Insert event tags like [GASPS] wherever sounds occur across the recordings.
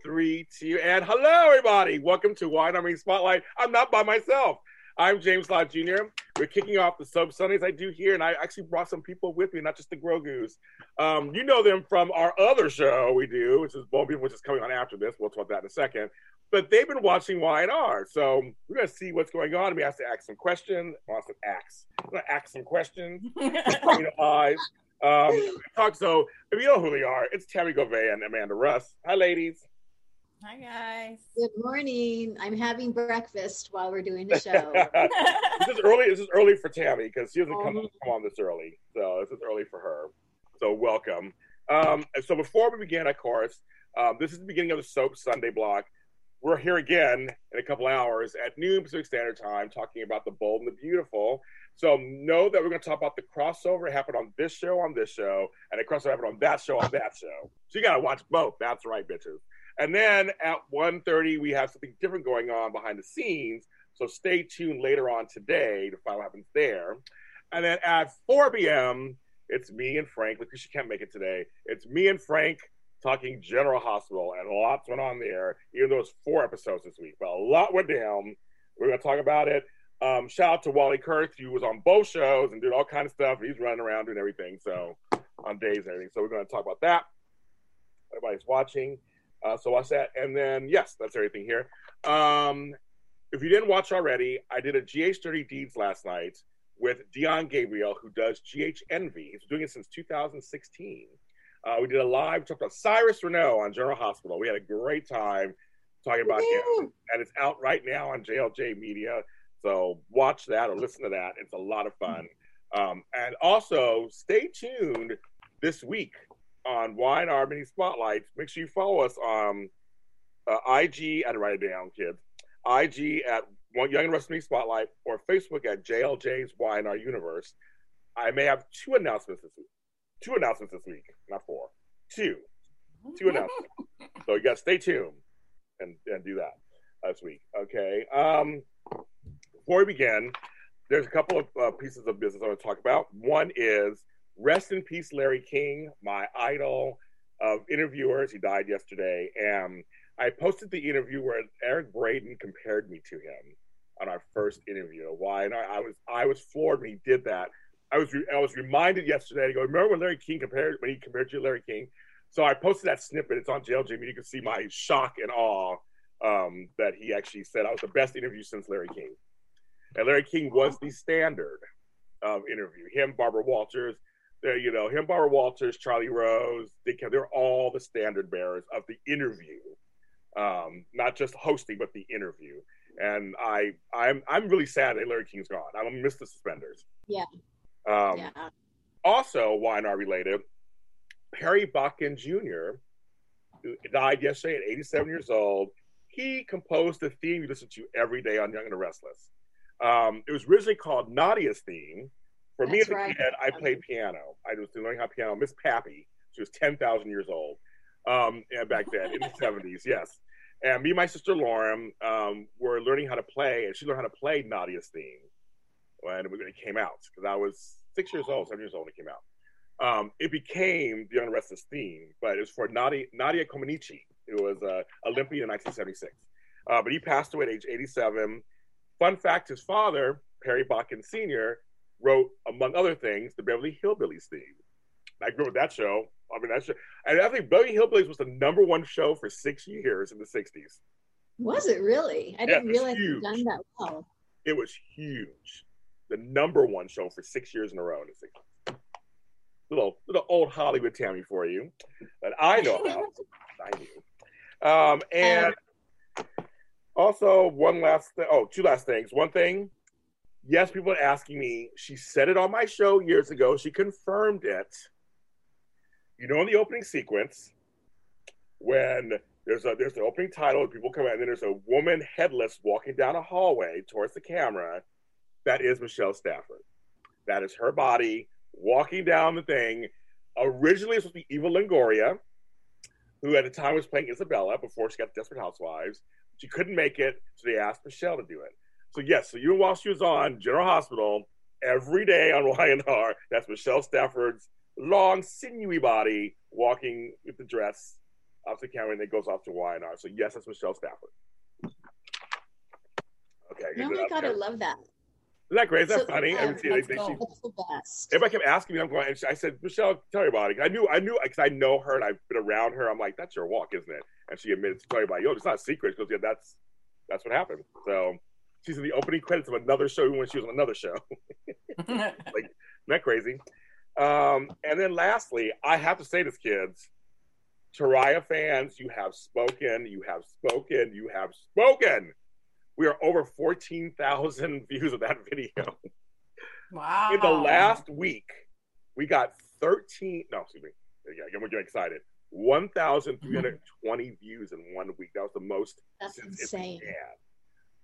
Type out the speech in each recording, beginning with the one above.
Three, two, and hello, everybody. Welcome to Wine Army Spotlight. I'm not by myself. I'm James Lott Jr. We're kicking off the Soap Sundays I do here, and I actually brought some people with me, not just the Grogu's. Um, you know them from our other show we do, which is Bone which is coming on after this. We'll talk about that in a second. But they've been watching Y&R, so we're going to see what's going on. We have to ask some questions. I want to ask. I'm going to ask some questions. [LAUGHS] you know, eyes. Um, talk so if you know who they are, it's Tammy Govey and Amanda Russ. Hi, ladies. Hi guys. Good morning. I'm having breakfast while we're doing the [LAUGHS] show. this is early. This is early for Tammy because she doesn't come, come on this early. So this is early for her. So welcome. Um, so before we begin, of course, um, this is the beginning of the Soap Sunday block. We're here again in a couple hours at noon Pacific Standard Time, talking about the bold and the beautiful. So know that we're going to talk about the crossover that happened on this show, on this show, and the crossover happened on that show, on that show. So you got to watch both. That's right, bitches. And then at 1.30, we have something different going on behind the scenes. So stay tuned later on today to find what happens there. And then at 4 p.m., it's me and Frank, because she can't make it today. It's me and Frank talking General Hospital, and lots went on there, even though it's four episodes this week. But a lot went down. We're going to talk about it. Um, shout out to Wally Kurth, who was on both shows and did all kind of stuff. He's running around doing everything, so on days and everything. So we're going to talk about that. Everybody's watching. Uh, so watch that. And then, yes, that's everything here. Um, if you didn't watch already, I did a GH Dirty Deeds last night with Dion Gabriel, who does GH Envy. He's been doing it since 2016. Uh, we did a live, talked about Cyrus Renault on General Hospital. We had a great time talking about Woo-hoo! him. And it's out right now on JLJ Media. So watch that or listen to that. It's a lot of fun. Um, and also, stay tuned this week on Wine Harmony Spotlights. Make sure you follow us on uh, IG at write it down, kids. IG at One Young and Rusty Spotlight or Facebook at JLJ's Wine Our Universe. I may have two announcements this week. Two announcements this week, not four. Two. Two announcements. [LAUGHS] so you got to stay tuned and, and do that this week. Okay. Um, before we begin, there's a couple of uh, pieces of business I want to talk about. One is rest in peace, Larry King, my idol of interviewers. He died yesterday. And I posted the interview where Eric Braeden compared me to him on our first interview. Why? And I, I was I was floored when he did that. I was re- I was reminded yesterday to go. Remember when Larry King compared when he compared you to Larry King? So I posted that snippet. It's on JLJ You can see my shock and awe um, that he actually said I was the best interview since Larry King. And Larry King was the standard of interview. Him, Barbara Walters, you know, him, Barbara Walters, Charlie Rose, they, they're all the standard bearers of the interview, um, not just hosting, but the interview. And I, I'm, I'm really sad that Larry King's gone. I'm gonna miss the suspenders. Yeah. Um, yeah. Also, Y&R related, Perry Botkin Jr. died yesterday at 87 years old. He composed the theme you listen to every day on Young and the Restless. Um, it was originally called Nadia's theme, for That's me as a right. kid, I played piano. I was learning how to piano. Miss Pappy, she was 10,000 years old um, back then in the [LAUGHS] 70s, yes. And me and my sister Lauren um, were learning how to play, and she learned how to play Nadia's theme when it came out, because I was six years old, seven years old when it came out. Um, it became the Young Restless theme, but it was for Nadia, Nadia Comaneci, who was uh, Olympian in 1976. Uh, but he passed away at age 87. Fun fact his father, Perry Botkin Sr., wrote, among other things, the Beverly Hillbillies theme. I grew up with that show. I mean, that show, and I think Beverly Hillbillies was the number one show for six years in the '60s. Was it really? I didn't realize it done that well. It was huge. The number one show for six years in a row in the '60s. Little little old Hollywood Tammy for you, that I know [LAUGHS] about. I knew. Um, and um, also one last thing. Oh, two last things. One thing yes, people are asking me. She said it on my show years ago. She confirmed it. You know, in the opening sequence, when There's a there's the opening title. People come out, and then there's a woman headless walking down a hallway towards the camera. That is Michelle Stafford. That is her body walking down the thing. Originally, it was supposed to be Eva Longoria, who at the time was playing Isabella before she got Desperate Housewives. She couldn't make it, so they asked Michelle to do it. So yes, so even while she was on General Hospital every day on [LAUGHS] YNR, that's Michelle Stafford's long, sinewy body walking with the dress off the camera, and it goes off to YNR. So yes, that's Michelle Stafford. Okay. Oh my god, I love that. Isn't that great? Is that So, funny? uh, I mean, see, they- that's they- she- That's the best. everybody kept asking me. I'm going. I said, Michelle, tell it. I knew, I knew, because I know her and I've been around her. I'm like, that's your walk, isn't it? And she admitted to tell me about, it. yo, it's not a secret. She goes, yeah, that's that's what happened. So she's in the opening credits of another show even when she was on another show. [LAUGHS] Isn't that crazy? Um, and then lastly, I have to say this, kids, Teriah fans, you have spoken, you have spoken, you have spoken. We are over 14,000 [LAUGHS] views of that video. wow. In the last week, we got 13, no, excuse me. Yeah, we're getting excited. 1,320 views in one week. That was the most That's since it insane. began.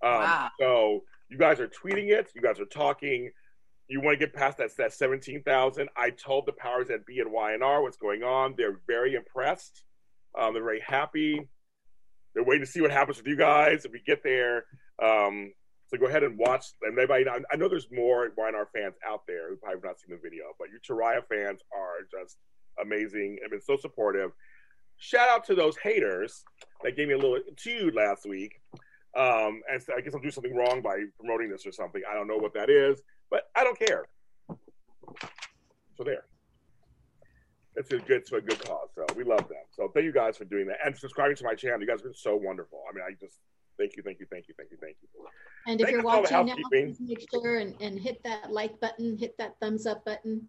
Um, Wow. So you guys are tweeting it. You guys are talking. You want to get past that, that 17,000. I told the powers that be at YNR what's going on. They're very impressed. Um, they're very happy. They're waiting to see what happens with you guys if we get there. Um, so go ahead and watch. And everybody, I I know there's more YNR fans out there who probably have not seen the video, but you Teriah fans are just amazing and been so supportive. Shout out to those haters that gave me a little attitude last week. Um, and so I guess I'll do something wrong by promoting this or something. I don't know what that is, but I don't care. So there. It's a good, it's a good cause. So we love them. So thank you guys for doing that and subscribing to my channel. You guys have been so wonderful. I mean, I just thank you, thank you, thank you, thank you, thank you. And if Thank you're you for all the watching now, make sure and, and hit that like button, hit that thumbs up button.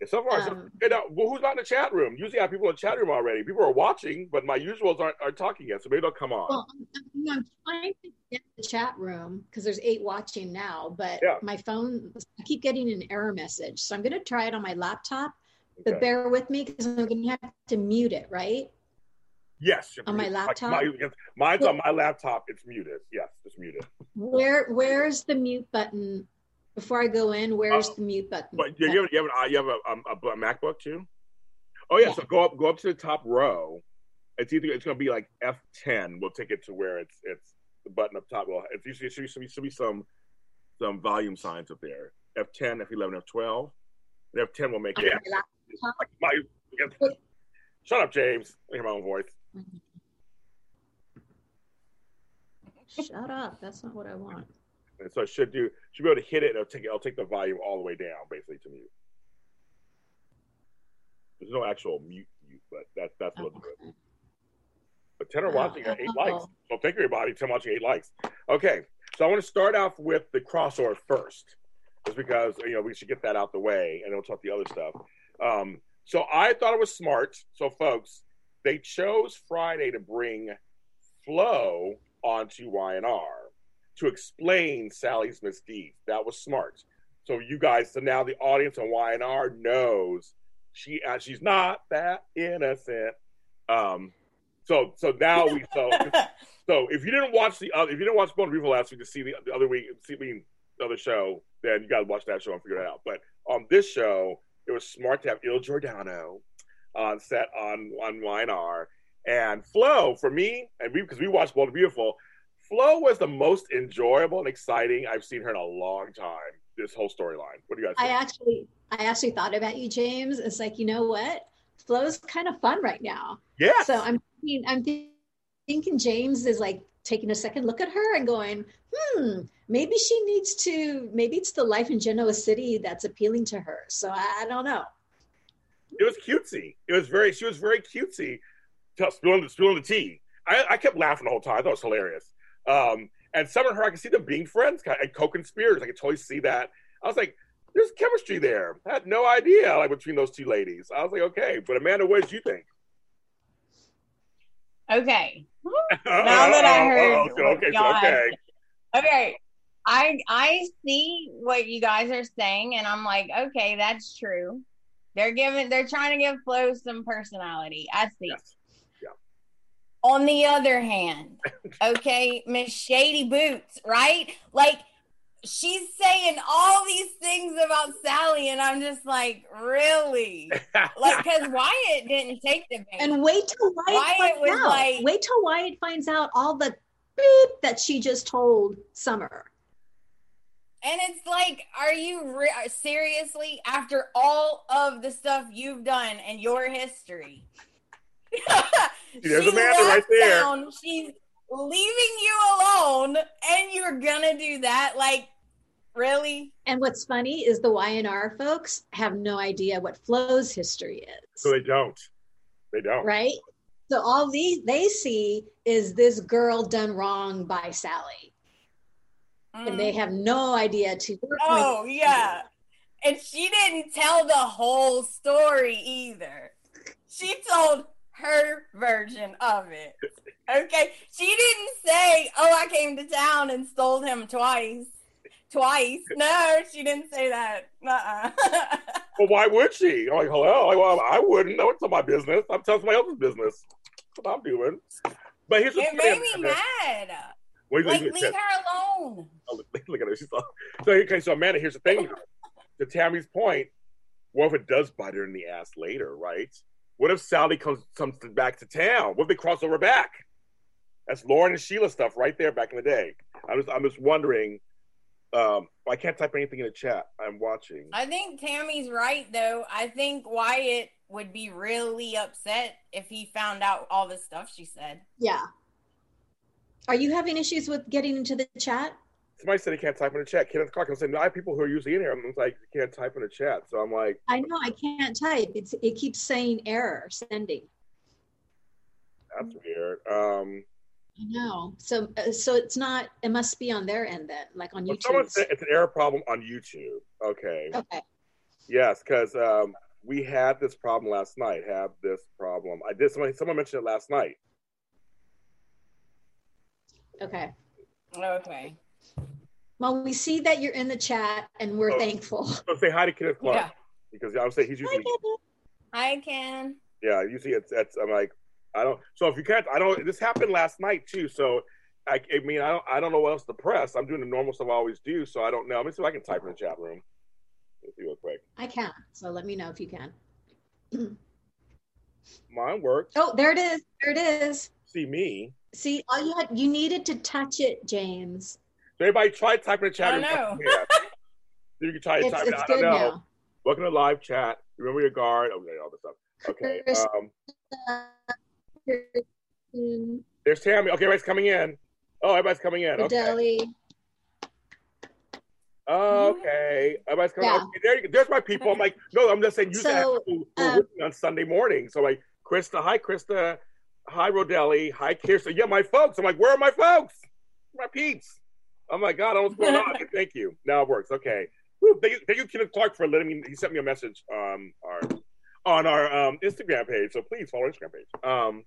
And so far, so, Um, know, well, who's not in the chat room? Usually I have people in the chat room already. People are watching, but my usuals aren't, aren't talking yet, so maybe they'll come on. Well, I'm, trying to get the chat room because there's eight watching now, but Yeah. my phone, I keep getting an error message. So I'm going to try it on my laptop, but Okay. bear with me because I'm going to have to mute it, right? yes. on my laptop? my- mine's on my laptop. It's muted. Yes, it's muted. Where Where's the mute button? Before I go in, where's Uh, the mute button? But you have, you have, an, uh, you have a, um, a, a MacBook too? Oh yeah, Yeah. So go up, go up to the top row. It's either it's going to be like F10. We'll take it to where it's it's the button up top. Well, it's usually should be, should be some some volume signs up there. F10, F11, F12. And F10 will make it. Like my, shut up, James. I hear my own voice. Shut up. That's not what I want. And so I should do should be able to hit it. And it'll take it'll take the volume all the way down, basically to mute. There's no actual mute mute, but that that's what it'll do. But 10 are Oh, watching at eight oh. likes. So thank you, everybody. 10 watching, eight likes. Okay. So I want to start off with the crossover first, just because, you know, we should get that out the way and then we'll talk the other stuff. Um, so I thought it was smart. So, folks, they chose Friday to bring Flow onto YNR to explain Sally's misdeeds. That was smart. So you guys, so now the audience on YNR knows she uh, she's not that innocent. Um, so so now we so [LAUGHS] so if you didn't watch the other if you didn't watch Bone Revo last week to see the, the other week see the other show, then you got to watch that show and figure it out. But on this show, it was smart to have Il Giordano on set on on YNR and Flo for me and we because we watched Bold and Beautiful. Flo was the most enjoyable and exciting I've seen her in a long time. This whole storyline. What do you guys I actually, I actually thought about you, James. It's like, you know what? Flo's kind of fun right now. Yeah. So I'm thinking, I'm thi- thinking James is like taking a second look at her and going, hmm, maybe she needs to, maybe it's the life in Genoa City that's appealing to her. So I, I don't know. it was cutesy. It was very. She was very cutesy. Spilling the spilling the tea. I, I kept laughing the whole time. I thought it was hilarious. Um, and some of her, I could see them being friends. kind of- And and I could totally see that. I was like, "There's chemistry there." I had no idea like between those two ladies. I was like, "Okay," but Amanda, what did you think? okay. [LAUGHS] now that I heard okay, okay, so, okay. Okay. I I see what you guys are saying, and I'm like, okay, that's true. They're giving, they're trying to give Flo some personality. I see. Yes. On the other hand, okay, Miss Shady Boots, right? Like she's saying all these things about Sally, and I'm just like, really? like, because Wyatt didn't take the bait. And wait till Wyatt, Wyatt finds was out. like- wait till Wyatt finds out all the beep that she just told Summer. And it's like, are you re- uh, seriously after all of the stuff you've done and your history? [LAUGHS] There's She Amanda right there. town, She's leaving you alone, and you're gonna do that? Like, really? And what's funny is the YNR folks have no idea what Flo's history is. So they don't. They don't. right? So all these they see is this girl done wrong by Sally, and they have mm. no idea to. your point- Oh yeah. And she didn't tell the whole story either. She told her version of it. Okay. She didn't say, Oh, I came to town and stole him twice. Twice. No, she didn't say that. Uh-uh. [LAUGHS] Well, why would she? I'm like, hello. Like, well, I wouldn't. No, it's not my business. I'm telling somebody else's business. That's what I'm doing. But here's what's it made me mad. Wait, Like, leave her alone. Oh, [LAUGHS] Look at her. She's all... So, okay, so Amanda, here's the thing. [LAUGHS] to Tammy's point, what if it does bite her in the ass later, right? What if Sally comes comes back to town? What if they cross over back? That's Lauren and Sheila stuff right there back in the day. I'm just I'm just wondering. Um, I can't type anything in the chat. I'm watching. I think Tammy's right though. I think Wyatt would be really upset if he found out all the stuff she said. Yeah. Are you having issues with getting into the chat? Somebody said he can't type in the chat. Kenneth Clark. I'm saying I have people who are usually in here. I'm like, you can't type in the chat. So I'm like, I know I can't type. It's it keeps saying error sending. that's weird. Um, I know. So uh, so it's not. It must be on their end then, like on well, YouTube. said it's an error problem on YouTube. Okay. Okay. Yes, because um, we had this problem last night. Have this problem. I did. Someone, someone mentioned it last night. Okay. Okay. Well, we see that you're in the chat, and we're Oh. thankful. So say hi to Kenneth Clark Yeah. because I would say he's Hi, usually Kevin. I can. yeah. Usually it's it's. I'm like I don't. So if you can't, I don't. This happened last night too. So I, I mean I don't I don't know what else to press. I'm doing the normal stuff I always do. So I don't know. Let me see if I can type in the chat room. Let's see real quick. I can. So let me know if you can. [CLEARS THROAT] Mine works. Oh, there it is. There it is. See me. See, all you had, you needed to touch it, James. So everybody try typing in the chat I know. Yeah. [LAUGHS] You can try to It's, type it. it's I don't know. now. Welcome to live chat. Remember your guard. Okay, all this stuff. Okay. Um, there's Tammy. Okay, everybody's coming in. Oh, everybody's coming in. Okay. Deli. Okay. Everybody's coming. Yeah. Okay, there you go. There's my people. I'm like, no, I'm just saying you So, have people who are um, working on Sunday morning. So like, Krista, hi Krista, hi Rodelli, hi Kirsten. Yeah, my folks. I'm like, where are my folks? My peeps. Oh my God, I don't know what's going on. Thank you. Now it works. Okay. Whew, thank you, thank you, Kenneth Clark, for letting me. He sent me a message on our on our um, Instagram page. So please follow our Instagram page. Um,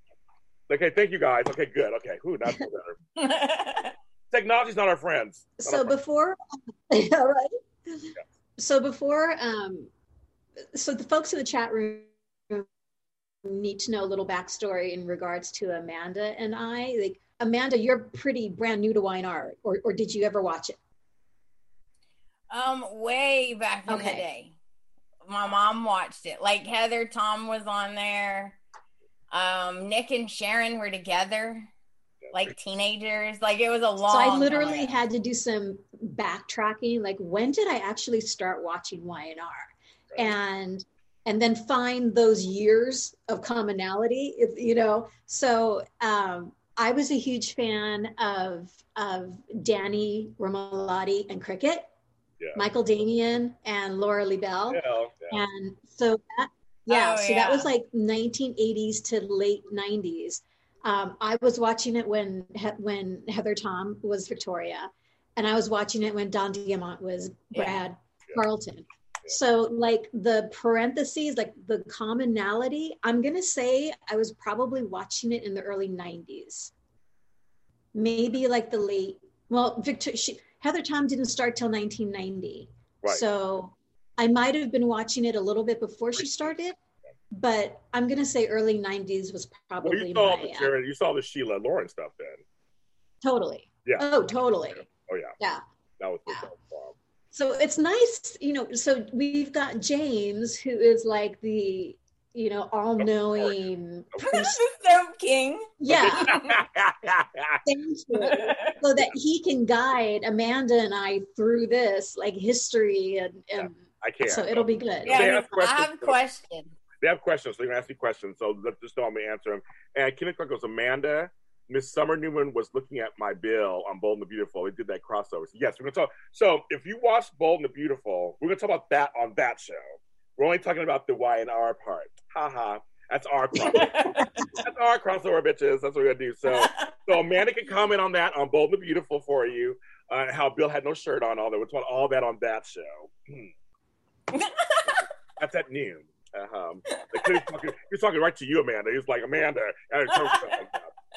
okay, thank you guys. Okay, good. Okay, who that's better. [LAUGHS] Technology's not our friends. Not So our friends. before, [LAUGHS] yeah, right? So before, um, so the folks in the chat room need to know a little backstory in regards to Amanda and I. Like Amanda, you're pretty brand new to YNR, or or did you ever watch it? um, way back in the day. My mom watched it. Like Heather Tom was on there. Um, Nick and Sharon were together, like teenagers. Like it was a long. so I literally ago. had to do some backtracking. Like when did I actually start watching YNR? And and then find those years of commonality, if, you know. So um, I was a huge fan of of Danny Romalotti and Cricket, Yeah. Michael Damian and Lauralee Bell. Yeah, yeah. And so that, yeah, Oh, so that was like 1980s to late 90s. Um, I was watching it when when Heather Tom was Victoria, and I was watching it when Don Diamont was Yeah. Brad Carlton. So like the parentheses, like the commonality, I'm gonna say I was probably watching it in the early 90s, maybe like the late. Well, Victor, she, Heather Tom didn't start till 1990. Right. So I might have been watching it a little bit before she started, but I'm gonna say early '90s was Well, probably you saw my the uh, Sharon, you saw the Sheila Lauren stuff then. totally. Yeah. Oh, totally. Oh yeah, Yeah. that was the Yeah. That was wild. So it's nice, you know. So we've got James, who is like the, you know, all-knowing. the [LAUGHS] king. Yeah, [LAUGHS] thank you. so that he can guide Amanda and I through this like history and and I can't. so it'll be good. They Yeah, ask I questions. have questions. they have questions, so they're gonna ask me questions. So let just know I'm gonna answer them. And Kenneth Clark goes, Amanda, Miss Summer Newman was looking at my bill on Bold and the Beautiful. We did that crossover. So yes, we're gonna talk. So if you watch Bold and the Beautiful, we're gonna talk about that on that show. We're only talking about the Y and R part. Ha ha. That's our crossover. [LAUGHS] That's our crossover, bitches. That's what we're gonna do. So so Amanda can comment on that on Bold and the Beautiful for you. Uh, how Bill had no shirt on, all that. We'll talk all that on that show. [LAUGHS] That's at noon. Uh-huh. Like, he, was talking, he was talking right to you, Amanda. He was like, Amanda.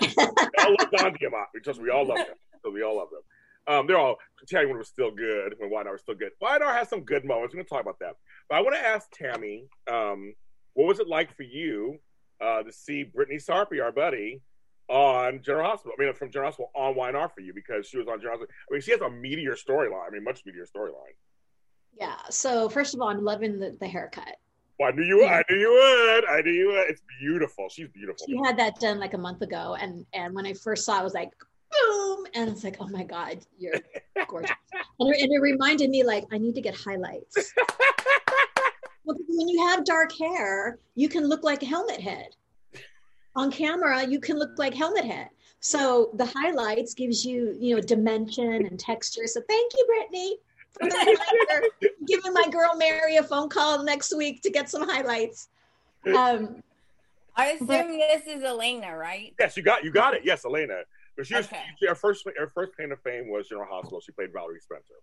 We all love Don Diamont. We just we all love them. So we all love them. Um, they're all Tammy when was still good, when Wydar was still good. Wydar has some good moments. We're gonna talk about that. But I want to ask Tammy, um, what was it like for you uh, to see Brytni Sarpy, our buddy, on General Hospital? I mean, from General Hospital on YNR for you because she was on General Hospital. I mean, she has a meteor storyline. I mean, much meteor storyline. Yeah. So first of all, I'm loving the, the haircut. I knew you. I knew you would. I knew you would. It's beautiful. She's beautiful. She had that done like a month ago, and and when I first saw, it, I was like, boom, and it's like, oh my god, you're [LAUGHS] gorgeous. and, it, and it reminded me like I need to get highlights. [LAUGHS] Well, when you have dark hair, you can look like Helmet Head. On camera, you can look like Helmet Head. So the highlights gives you, you know, dimension and texture. So thank you, Brytni, for the reminder. Giving my girl Mary a phone call next week to get some highlights. Um, I assume this is Elena, right? Yes, you got you got it. Yes, Elena. But she was Okay. she, her first her first claim to fame was General Hospital. She played Valerie Spencer,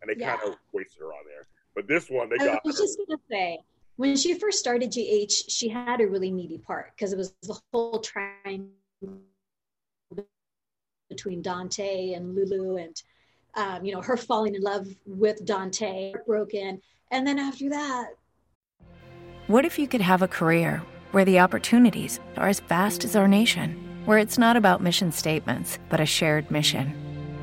and they Yeah. kind of wasted her on there. But this one, they got. I was her. just gonna say, when she first started GH, she had a really meaty part because it was the whole triangle between Dante and Lulu, and um, you know her falling in love with Dante, broken, and then after that, What if you could have a career where the opportunities are as vast as our nation, where it's not about mission statements, but a shared mission?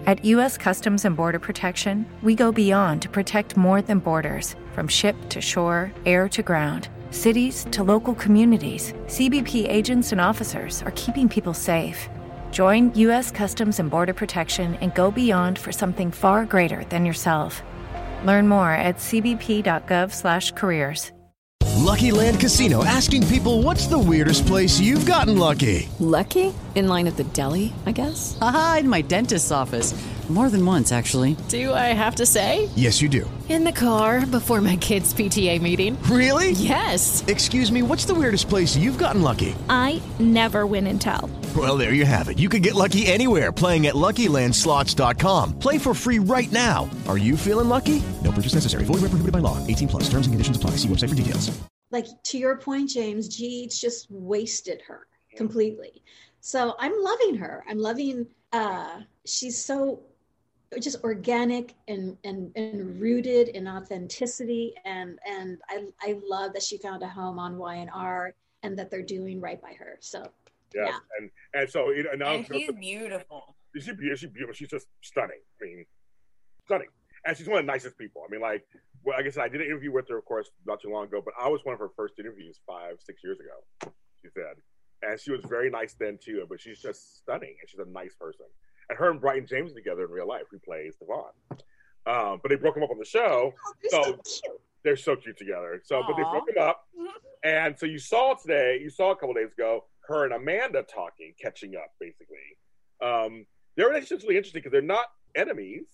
At U.S. Customs and Border Protection, we go beyond to protect more than borders from ship to shore, air to ground. Cities to local communities, CBP agents and officers are keeping people safe. Join U.S. Customs and Border Protection and go beyond for something far greater than yourself. Learn more at cbp.gov/careers. Lucky Land Casino asking people what's the weirdest place you've gotten lucky? Lucky? In line at the deli, I guess? Aha, in my dentist's office. More than once, actually. Do I have to say? Yes, you do. In the car before my kids' PTA meeting. Really? Yes. Excuse me, what's the weirdest place you've gotten lucky? I never win and tell. Well, there you have it. You can get lucky anywhere playing at LuckyLandSlots.com. Play for free right now. Are you feeling lucky? No purchase necessary. Void where prohibited by law. 18 plus. Terms and conditions apply. See website for details. like to your point, James, GH just wasted her completely. So I'm loving her. I'm loving. uh She's so just organic and and and rooted in authenticity and and I I love that she found a home on Y&R and that they're doing right by her. So Yes. Yeah. And and so you know, now And she's beautiful. she's beautiful. She's beautiful. She's just stunning. I mean, stunning. And she's one of the nicest people. I mean, like, well, like I said, I did an interview with her, of course, not too long ago, but I was one of her first interviews five, six years ago, she said. And she was very nice then, too, but she's just stunning and she's a nice person. And her and Bryton James together in real life, He plays Devon. Um, but they broke him up on the show. they're so So- cute. They're so cute together. So, but they broke them up. And so you saw today, you saw a couple days ago, her and Amanda talking, catching up, basically. Um, their relationship's really interesting because they're not enemies,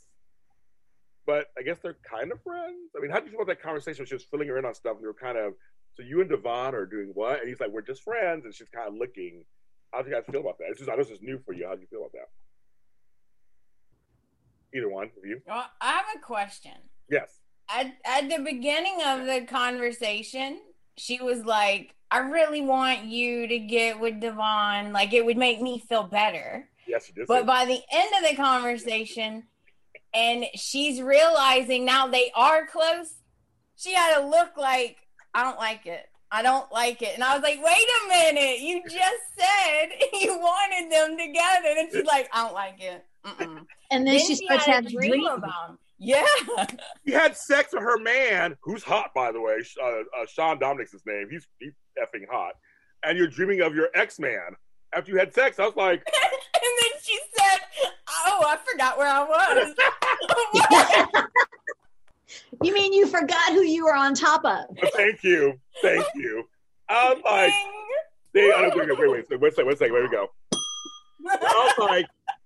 but I guess they're kind of friends. I mean, how do you feel about that conversation? when She was filling her in on stuff, and they were kind of, so you and Devon are doing what? And he's like, we're just friends, and she's kind of looking. How do you guys feel about that? This is, I know this is new for you. How do you feel about that? Either one of you? Well, I have a question. Yes. At, at the beginning of the conversation, she was like, I really want you to get with Devon. Like, it would make me feel better. Yes, you did. But by the end of the conversation, and she's realizing now they are close, she had to look like, I don't like it. I don't like it. And I was like, wait a minute, you [LAUGHS] just said [LAUGHS] you wanted them together. And she's like, I don't like it. Mm-mm. And then, she starts had having dream dreams. about him. Yeah. He had sex with her man, who's hot, by the way. Uh, uh, Sean Dominic's his name. He's, he's effing hot. And you're dreaming of your ex man after you had sex. I was like, and then she said, oh, I forgot where I was. You mean you forgot who you were on top of? thank you. Thank you. I was like, they, oh, wait, wait, wait, wait, wait, wait, wait, wait, wait, we go. I was like,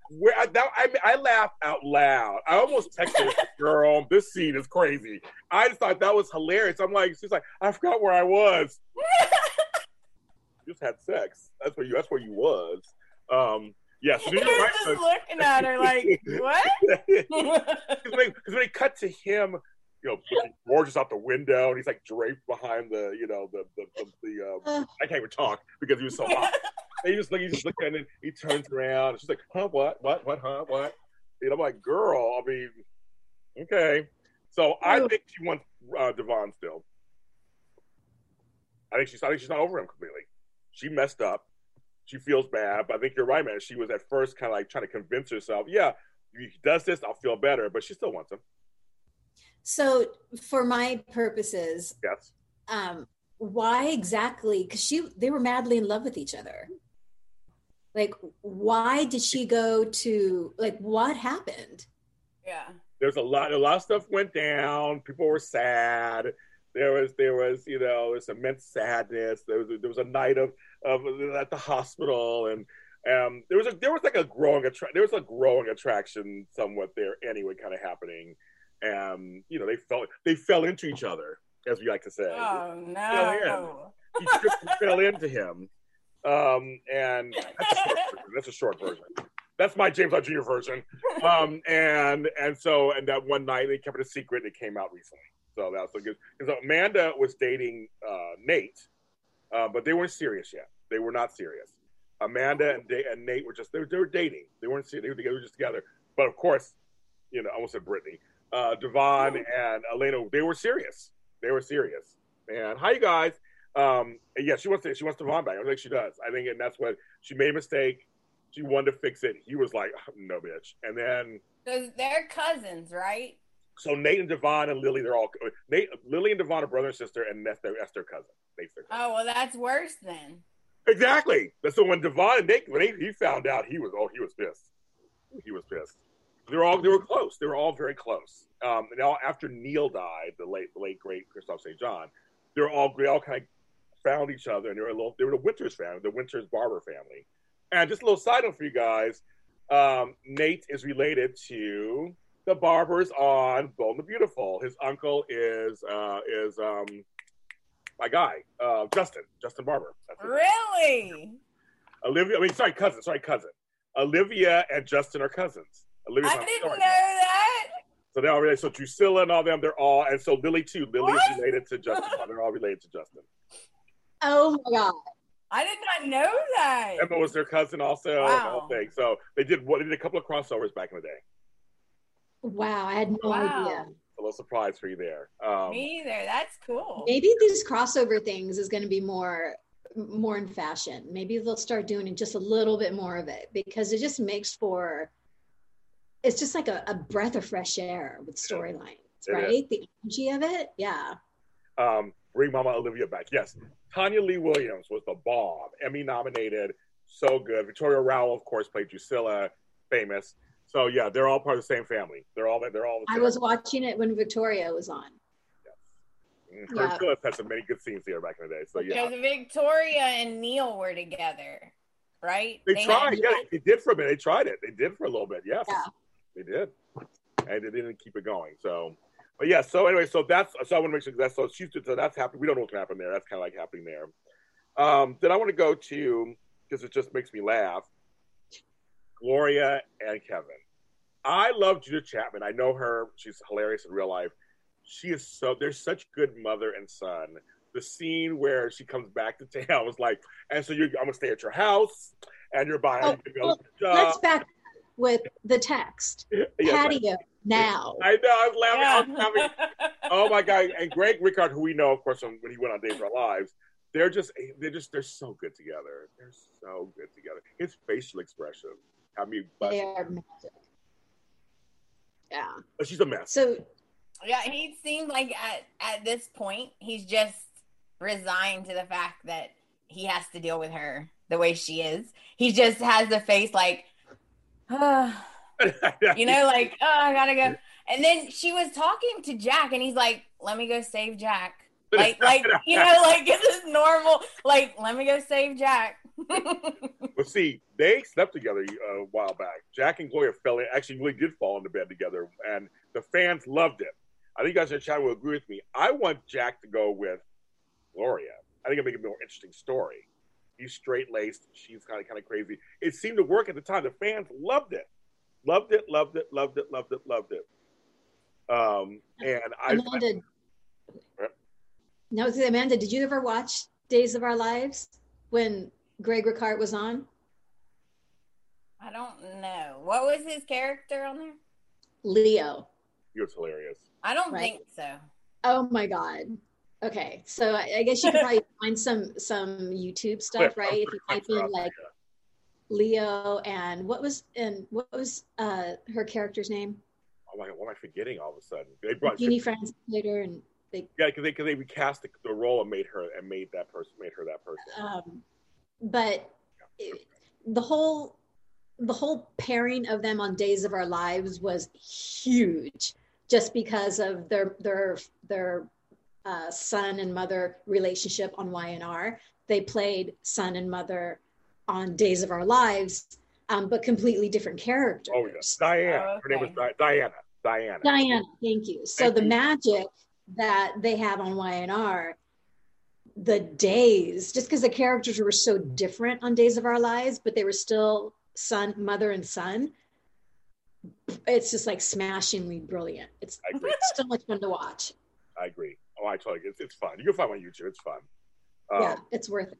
where, I, that, I, I laughed out loud. I almost texted her, [LAUGHS] girl, this scene is crazy. I just thought that was hilarious. I'm like, she's like, I forgot where I was. [LAUGHS] you just had sex. That's where you. That's where you was. Um, yeah. So [LAUGHS] right. just looking at her like, what? Because when, they cut to him, you know, looking gorgeous out the window, and he's like draped behind the, you know, the the the, the uh, I can't even talk because he was so hot. And he just look, he just looking, and then he turns around, and she's like, "Huh? What? What? What? Huh? What?" And I'm like, "Girl, I mean, okay." So I think she wants uh, Devon still. I think she's. I think she's not over him completely. She messed up. She feels bad, but I think you're right, man. She was at first kind of like trying to convince herself, "Yeah, if he does this, I'll feel better," but she still wants him. So, for my purposes, Yes. um, why exactly? Because she, they were madly in love with each other. Like, why did she go to? Like, what happened? yeah. there's a lot a lot of stuff went down people were sad there was there was you know this immense sadness there was there was a night of of at the hospital and um there was a there was like a growing attra- there was a growing attraction somewhat there anyway kind of happening and you know they fell they fell into each other as we like to say Oh Fell in. no. he tripped and fell into him um and that's a short [LAUGHS] version. that's a short version that's my James Lott Jr. version. Um, and and so and that one night they kept it a secret. It came out recently, so that was so good. So Amanda was dating uh, Nate, uh, but they weren't serious yet. They were not serious. Amanda and, Da- and Nate were just they were, they were dating. They weren't serious. They were, they were just together. But of course, you know, I almost said Brytni, uh, Devon and Elena. They were serious. They were serious. And hi, you guys. Um, yeah, she wants to, she wants Devon back. I don't think she does. I think, and that's what she made a mistake. She wanted to fix it. He was like, no, bitch. And then So they're cousins, right? so Nate and Devon and Lily, they're all Nate, Lily and Devon are brother and sister, and that's their that's their cousin. Nate's their cousin. Oh well, that's worse then. Exactly. That's so when Devon and Nate when he, he found out, he was oh he was pissed. He was pissed. They were all they were close. They were all very close. Um, and now after Neil died, the late the late great Kristoff St. John, they're all they all kind of found each other, and they were a little they were the Winters family, the Winters Barber family. And just a little side note for you guys, um, Nate is related to the Barbers on Bold and the Beautiful. His uncle is uh, is um, my guy, uh, Justin, Justin Barber. Really? Olivia, I mean, sorry, cousin, sorry, cousin. Olivia and Justin are cousins. Olivia's I didn't know that. So they're all related. So Drusilla and all them, they're all, and so Lily too. Lily What? is related to Justin. They're all related to Justin. Oh my god! I did not know that. Emma was their cousin also. and the Wow. whole thing. So they did what? They did a couple of crossovers back in the day. Wow, I had no Wow. idea. A little surprise for you there. Um, Me either. That's cool. Maybe these crossover things is going to be more more in fashion. Maybe they'll start doing just a little bit more of it because it just makes for it's just like a, a breath of fresh air with storylines, It right? The energy of it, yeah. um, bring Mama Olivia back. Yes, Tonya Lee Williams was the bomb, Emmy nominated, so good. Victoria Rowell, of course, played Drusilla, famous. So yeah, they're all part of the same family. They're all they're all. The I was watching it when Victoria was on. Mm, yeah. Kurt Phillips had some many good scenes here back in the day. So yeah, Because Victoria and Neil were together, right? they, had- tried. yeah, they, they did for a minute. They tried it. They did for a little bit. Yes, Yeah. they did, and they didn't keep it going. So, but yeah. So anyway, so that's so I want to make sure that's so she's so that's happening. We don't know what's gonna happen there. That's kind of like happening there. Um, then I want to go to because it just makes me laugh. Gloria and Kevin. I love Judith Chapman. I know her. She's hilarious in real life. She is so. They're such good mother and son. The scene where she comes back to town [LAUGHS] was like, and so you, I'm gonna stay at your house, and you're buying. Oh, well, Let's back with the text. [LAUGHS] Yes, Patio now. I know. I was laughing. I was laughing. Oh my god! And Greg Rikaart, who we know, of course, when when he went on Days of Our Lives, they're just they're just they're so good together. They're so good together. His facial expression, I mean, but, They are magic. Yeah. but she's a mess. So Yeah, he seemed like at at this point he's just resigned to the fact that he has to deal with her the way she is. He just has the face like, "Ah," [LAUGHS] you know, like oh, I gotta go. And then she was talking to Jack, and he's like, "Let me go save Jack." Like, like you know, [LAUGHS] like it's just normal. Like, let me go save Jack. [LAUGHS] But see, they slept together uh, a while back. Jack and Gloria fell in, actually really did fall into bed together, and the fans loved it. I think you guys in the chat will agree with me. I want Jack to go with Gloria. I think it'll make a more interesting story. He's straight laced. She's kind of kind of crazy. It seemed to work at the time. The fans loved it, loved it, loved it, loved it, loved it, loved it. Um, and I, Amanda, no, Amanda, did you ever watch Days of Our Lives when Greg Rikaart was on? I don't know what was his character on there. Leo. he was hilarious. I don't Right. think so. Oh my God. Okay, so I I guess you could [LAUGHS] probably find some some YouTube stuff, right? If you type in like there. Leo and what was and what was uh her character's name? oh my god, what am I forgetting all of a sudden? They brought Genie Francis later, and they yeah, because they because they recast the, the role and made her and made that person made her that person. um, but it- the whole the whole pairing of them on Days of Our Lives was huge, just because of their their their uh, son and mother relationship on YNR. They played son and mother on Days of Our Lives, um, but completely different characters. Oh yes, Diana. Oh, Her name was. Di- Diana. Diana. Diana, thank you. So Thank the you. magic that they have on YNR, the days, just because the characters were so different on Days of Our Lives, but they were still son, mother, and son. It's just like smashingly brilliant. It's I agree. [LAUGHS] so much fun to watch. I agree. Oh, I totally. It's, it's fun. You can find it on YouTube. It's fun. Um, yeah, it's worth it.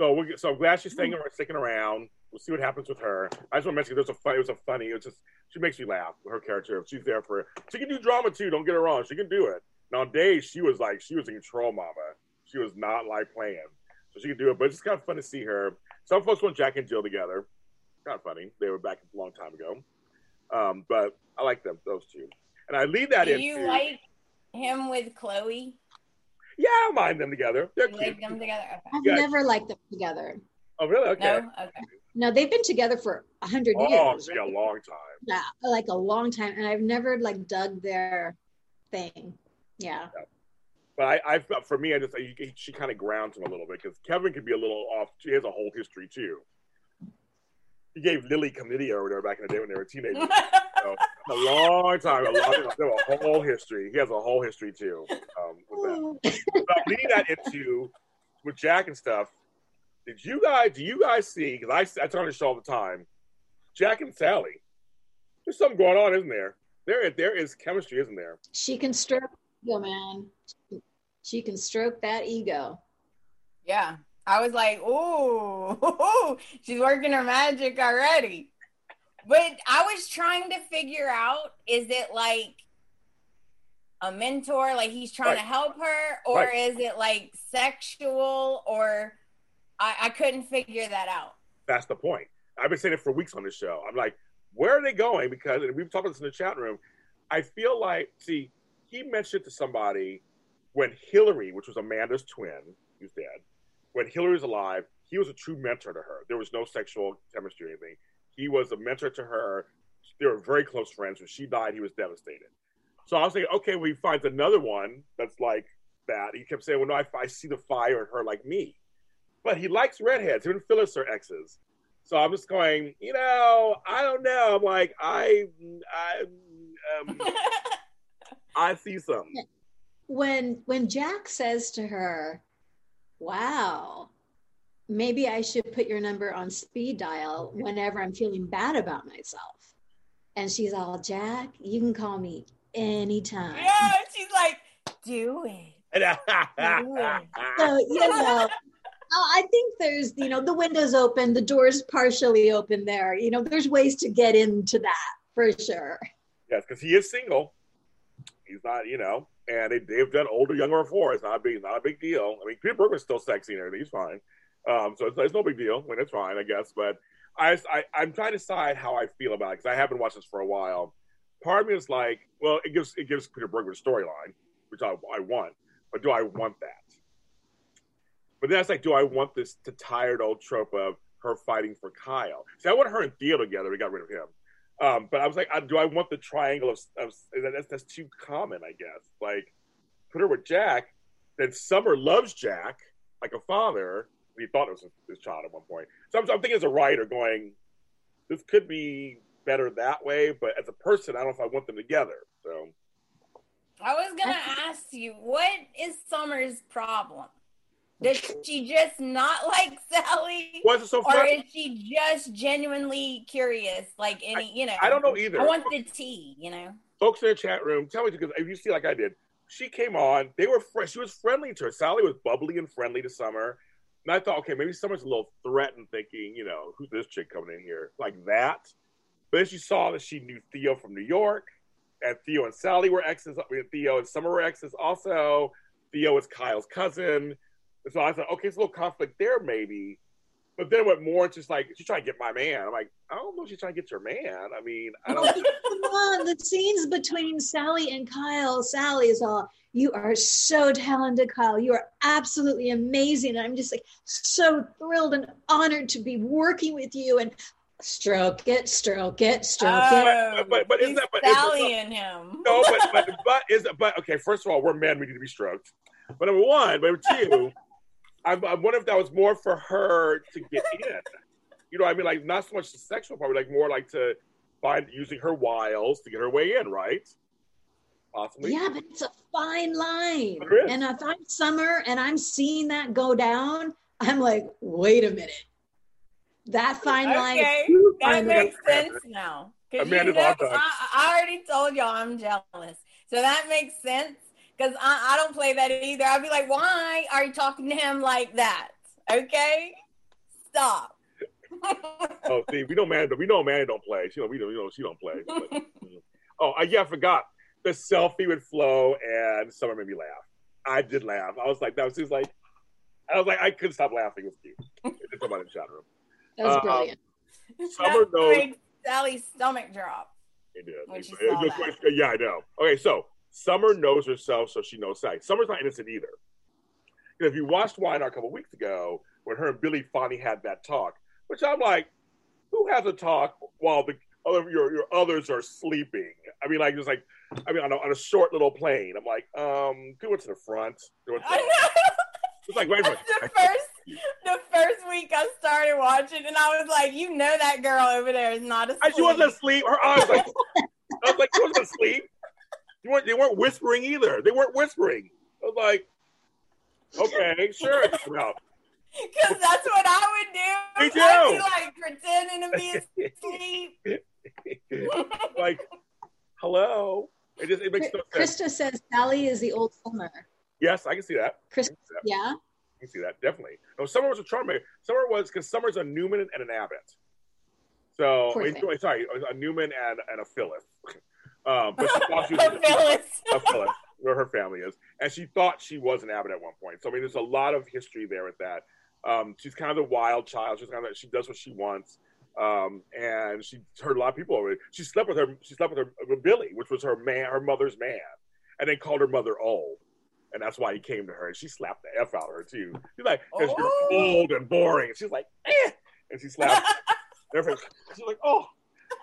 So we're so I'm glad she's staying around, sticking around. We'll see what happens with her. I just want to mention there's a fun. It was a funny. It's just she makes me laugh. With her character. She's there for. She can do drama too. Don't get her wrong. She can do it. Now on days she was like she was in control, mama. She was not like playing. So she can do it. But it's just kind of fun to see her. Some folks want Jack and Jill together. Kind of funny. They were back a long time ago. Um, but I like them those two. And I leave that Do in. you like him with Chloe? Yeah, I don't mind them together. They're You cute. like them together? Okay. I've yeah. never liked them together. Oh, really? Okay. No. Okay. No, they've been together for a hundred Oh, years. it's been a long time. Yeah, like a long time, and I've never like dug their thing. Yeah. But I, I uh, for me, I just I, she kind of grounds him a little bit because Kevin could be a little off. She has a whole history too. He gave Lily chlamydia or whatever back in the day when they were teenagers. [LAUGHS] so, a long time, a long time. A whole history. He has a whole history too. Um, with that. So I'm leading that into with Jack and stuff. Did you guys? Do you guys see? Because I I turn on the show all the time. Jack and Sally. There's something going on, isn't there? There, there is chemistry, isn't there? She can stroke ego, man. She can stroke that ego. Yeah. I was like, ooh, [LAUGHS] she's working her magic already. But I was trying to figure out is it like a mentor, like he's trying to help her, or Right. is it like sexual, or I, I couldn't figure that out. That's the point. I've been saying it for weeks on the show. I'm like, where are they going? Because and we've talked about this in the chat room. I feel like, see, he mentioned to somebody when Hillary, which was Amanda's twin, who's dead, when Hillary was alive, he was a true mentor to her. There was no sexual chemistry or anything. He was a mentor to her. They were very close friends. When she died, he was devastated. So I was thinking, okay, well, find another one that's like that. He kept saying, well, no, I, I see the fire in her like me. But he likes redheads. Even Phyllis are exes. So I'm just going, you know, I don't know. I'm like, I, I, um, [LAUGHS] I see something. When when Jack says to her, "Wow, maybe I should put your number on speed dial whenever I'm feeling bad about myself," and she's all, "Jack, you can call me anytime." Yeah, she's like, do it. [LAUGHS] So you know. Oh, I think there's, you know, the windows open, the doors partially open there. You know, there's ways to get into that for sure. yes, because he is single. He's not, you know. and they, they've done older, younger before. It's not a big, not a big deal. I mean, Peter Bergman's still sexy and everything. He's fine. Um, so it's, it's no big deal. I mean, it's fine, I guess. But I, I I'm trying to decide how I feel about it because I haven't watched this for a while. Part of me is like, well, it gives it gives Peter Bergman a storyline, which I, I want, but do I want that? But then it's like, do I want this to tired old trope of her fighting for Kyle? See, I want her and Theo together. We got rid of him. Um, but I was like, I, do I want the triangle of, of that's, that's too common, I guess. Like, put her with Jack. Then Summer loves Jack like a father. He thought it was his, child at one point. So I'm, I'm thinking as a writer, going, this could be better that way. But as a person, I don't know if I want them together. So I was gonna ask you, what is Summer's problem? Does she just not [LAUGHS] like Sally? Why is it so or is she just genuinely curious? Like any, you know, I don't know either. I want the tea, you know. folks in the chat room, tell me because if you see like I did, she came on. They were fr- she was friendly to her. Sally was bubbly and friendly to Summer, and I thought, okay, maybe Summer's a little threatened, thinking, you know, who's this chick coming in here like that? But then she saw that she knew Theo from New York, and Theo and Sally were exes. Theo and Summer were exes also. Theo is Kyle's cousin. And so I thought, okay, it's a little conflict there, maybe. But then it went more into just like she's trying to get my man. I'm like, I don't know if she's trying to get your man. I mean, I don't. [LAUGHS] Come on, the scenes between Sally and Kyle. Sally is all, you are so talented, Kyle. You are absolutely amazing. And I'm just like so thrilled and honored to be working with you. And stroke it, stroke it, stroke oh. it. Oh, but- but is that- but is it- Sally and him? no, but but but is but okay. First of all, we're men. We need to be stroked. But number one, but number two, I, I wonder if that was more for her to get [LAUGHS] in. You know, what I mean, like not so much the sexual part, but like more like to find using her wiles to get her way in, right? Possibly. Yeah, but it's a fine line. And if I'm Summer and I'm seeing that go down, I'm like, wait a minute. That fine line. is Okay, too that fine makes Amanda. sense now. 'Cause Amanda's you know. I, I already told y'all I'm jealous, so that makes sense. Because I, I don't play that either. I'd be like, why are you talking to him like that? Okay, stop. [LAUGHS] Oh, see, we know man. We know Manny don't play. She don't. We don't. You know, she don't play. But, [LAUGHS] oh, I, yeah, I forgot the selfie with Flo and Summer made me laugh. I did laugh. I was like, that was just like, I was like, I couldn't stop laughing. It was cute. It's somebody in the chat room. That was Um, brilliant. Summer that knows. makes Sally's stomach drop. It did. When she It- it- saw just- that. Yeah, I know. Okay, so Summer knows herself, so she knows Sally. Summer's not innocent either. And if you watched Wine a couple weeks ago, when her and Billy finally had that talk, which I'm like, who has a talk while the other your your others are sleeping? I mean, like just like, I mean, on a, on a short little plane. I'm like, um, go to the front. Go to I the, know. it's like wait [LAUGHS] the first, the first week I started watching, and I was like, you know that girl over there is not asleep. She wasn't asleep. Her eyes like, [LAUGHS] I was like, she wasn't asleep. You weren't. They weren't whispering either. They weren't whispering. I was like, okay, sure. No. Because [LAUGHS] that's what I would do. Me too. I'd be like pretending to be asleep. [LAUGHS] like, hello. It just it makes no sense. Krista says Sally is the old Summer. Yes, I can see that. Chris, see that. yeah. I can see that definitely. No, Summer was a charmer. Summer was because Summer's a Newman and an Abbott. So Poor wait, sorry, a Newman and and a Phyllis. Um, but she thought she was [LAUGHS] Phyllis. a Phyllis, where her family is, and she thought she was an Abbott at one point. So I mean, there's a lot of history there with that. Um, she's kind of the wild child. She's kind of she does what she wants, um, and she heard a lot of people over. She slept with her. She slept with her with Billy, which was her man, her mother's man, and they called her mother old, and that's why he came to her. And she slapped the f out of her too. She's like, 'cause Oh. you're old and boring. She's like, eh, and she slapped. [LAUGHS] She's like, oh,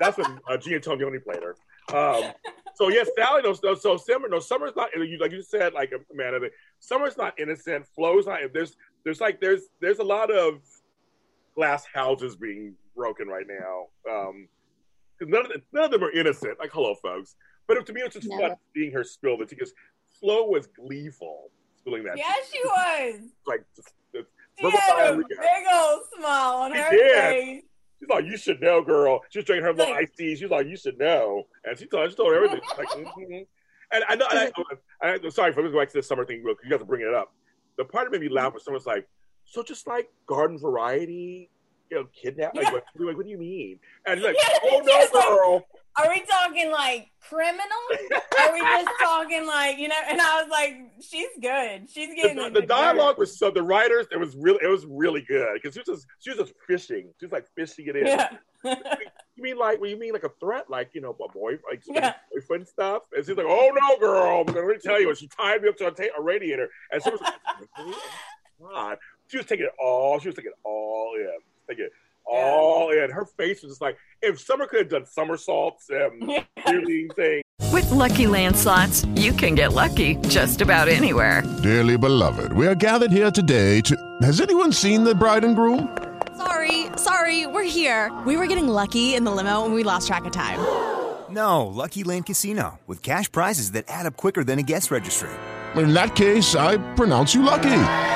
that's when uh, Gia Tonioni played her. Um, so yes, Sally knows. So, so Summer, no, Summer's not. you- Like you said, like a man of Amanda, Summer's not innocent. Flo's not. There's, there's like, there's, there's a lot of glass houses being broken right now. Um, 'cause none of, them, none of them are innocent. Like, hello, folks. But to me, it's just Never. fun seeing her spill the tea because Flo was gleeful spilling that. Yeah, she was. Like, just, just She had a big old smile on She her did. face. She's like, you should know, girl. She was drinking her little iced tea. She's like, you should know. And she told, she told her everything. She's like, mhm. And I know, and I, am sorry for going back to this summer thing, real. You guys are bringing it up. The part that made me laugh was someone's like, so just like garden variety, you know, kidnap? Like, what, like, what do you mean? And like, [LAUGHS] Yeah, oh no, girl. Are we talking like criminal? Are we just [LAUGHS] talking like you know? And I was like, she's good. She's getting the, the dialogue was so the writers. It was really it was really good because she was just she was just fishing. She was like fishing it in. Yeah. [LAUGHS] you mean like when you mean like a threat, like you know, a boy, like Yeah. boyfriend stuff? And she's like, "Oh no, girl, I'm gonna tell you." And she tied me up to a, ta- a radiator, and she was like, oh God, she was taking it all. She was taking it all in, taking it all in. Oh, her face was just like if Summer could have done somersaults and [LAUGHS] really thing. With Lucky Land slots, you can get lucky just about anywhere. Dearly beloved, we are gathered here today to. Has anyone seen the bride and groom? Sorry, sorry, we're here. We were getting lucky in the limo and we lost track of time. [GASPS] No, Lucky Land Casino, with cash prizes that add up quicker than a guest registry. In that case, I pronounce you lucky.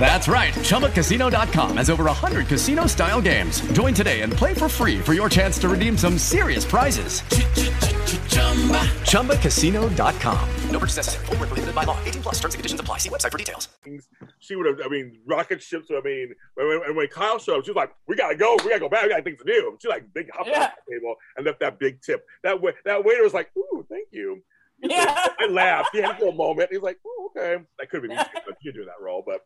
That's right. ChumbaCasino.com has over 100 casino style games. Join today and play for free for your chance to redeem some serious prizes. ChumbaCasino.com. No purchase necessary. Void where prohibited by law. 18 plus terms and conditions apply. See website for details. She would have. I mean, rocket ships. I mean, when, when, when Kyle showed up, she was like, "We gotta go. We gotta go back. We got things to do." She like big hop Yeah. off the table and left that big tip. That wa- that waiter was like, "Ooh, thank you." Yeah. I laughed. He had a little moment. He was like, "Oh, okay." That could have been me, [LAUGHS] you do that role. But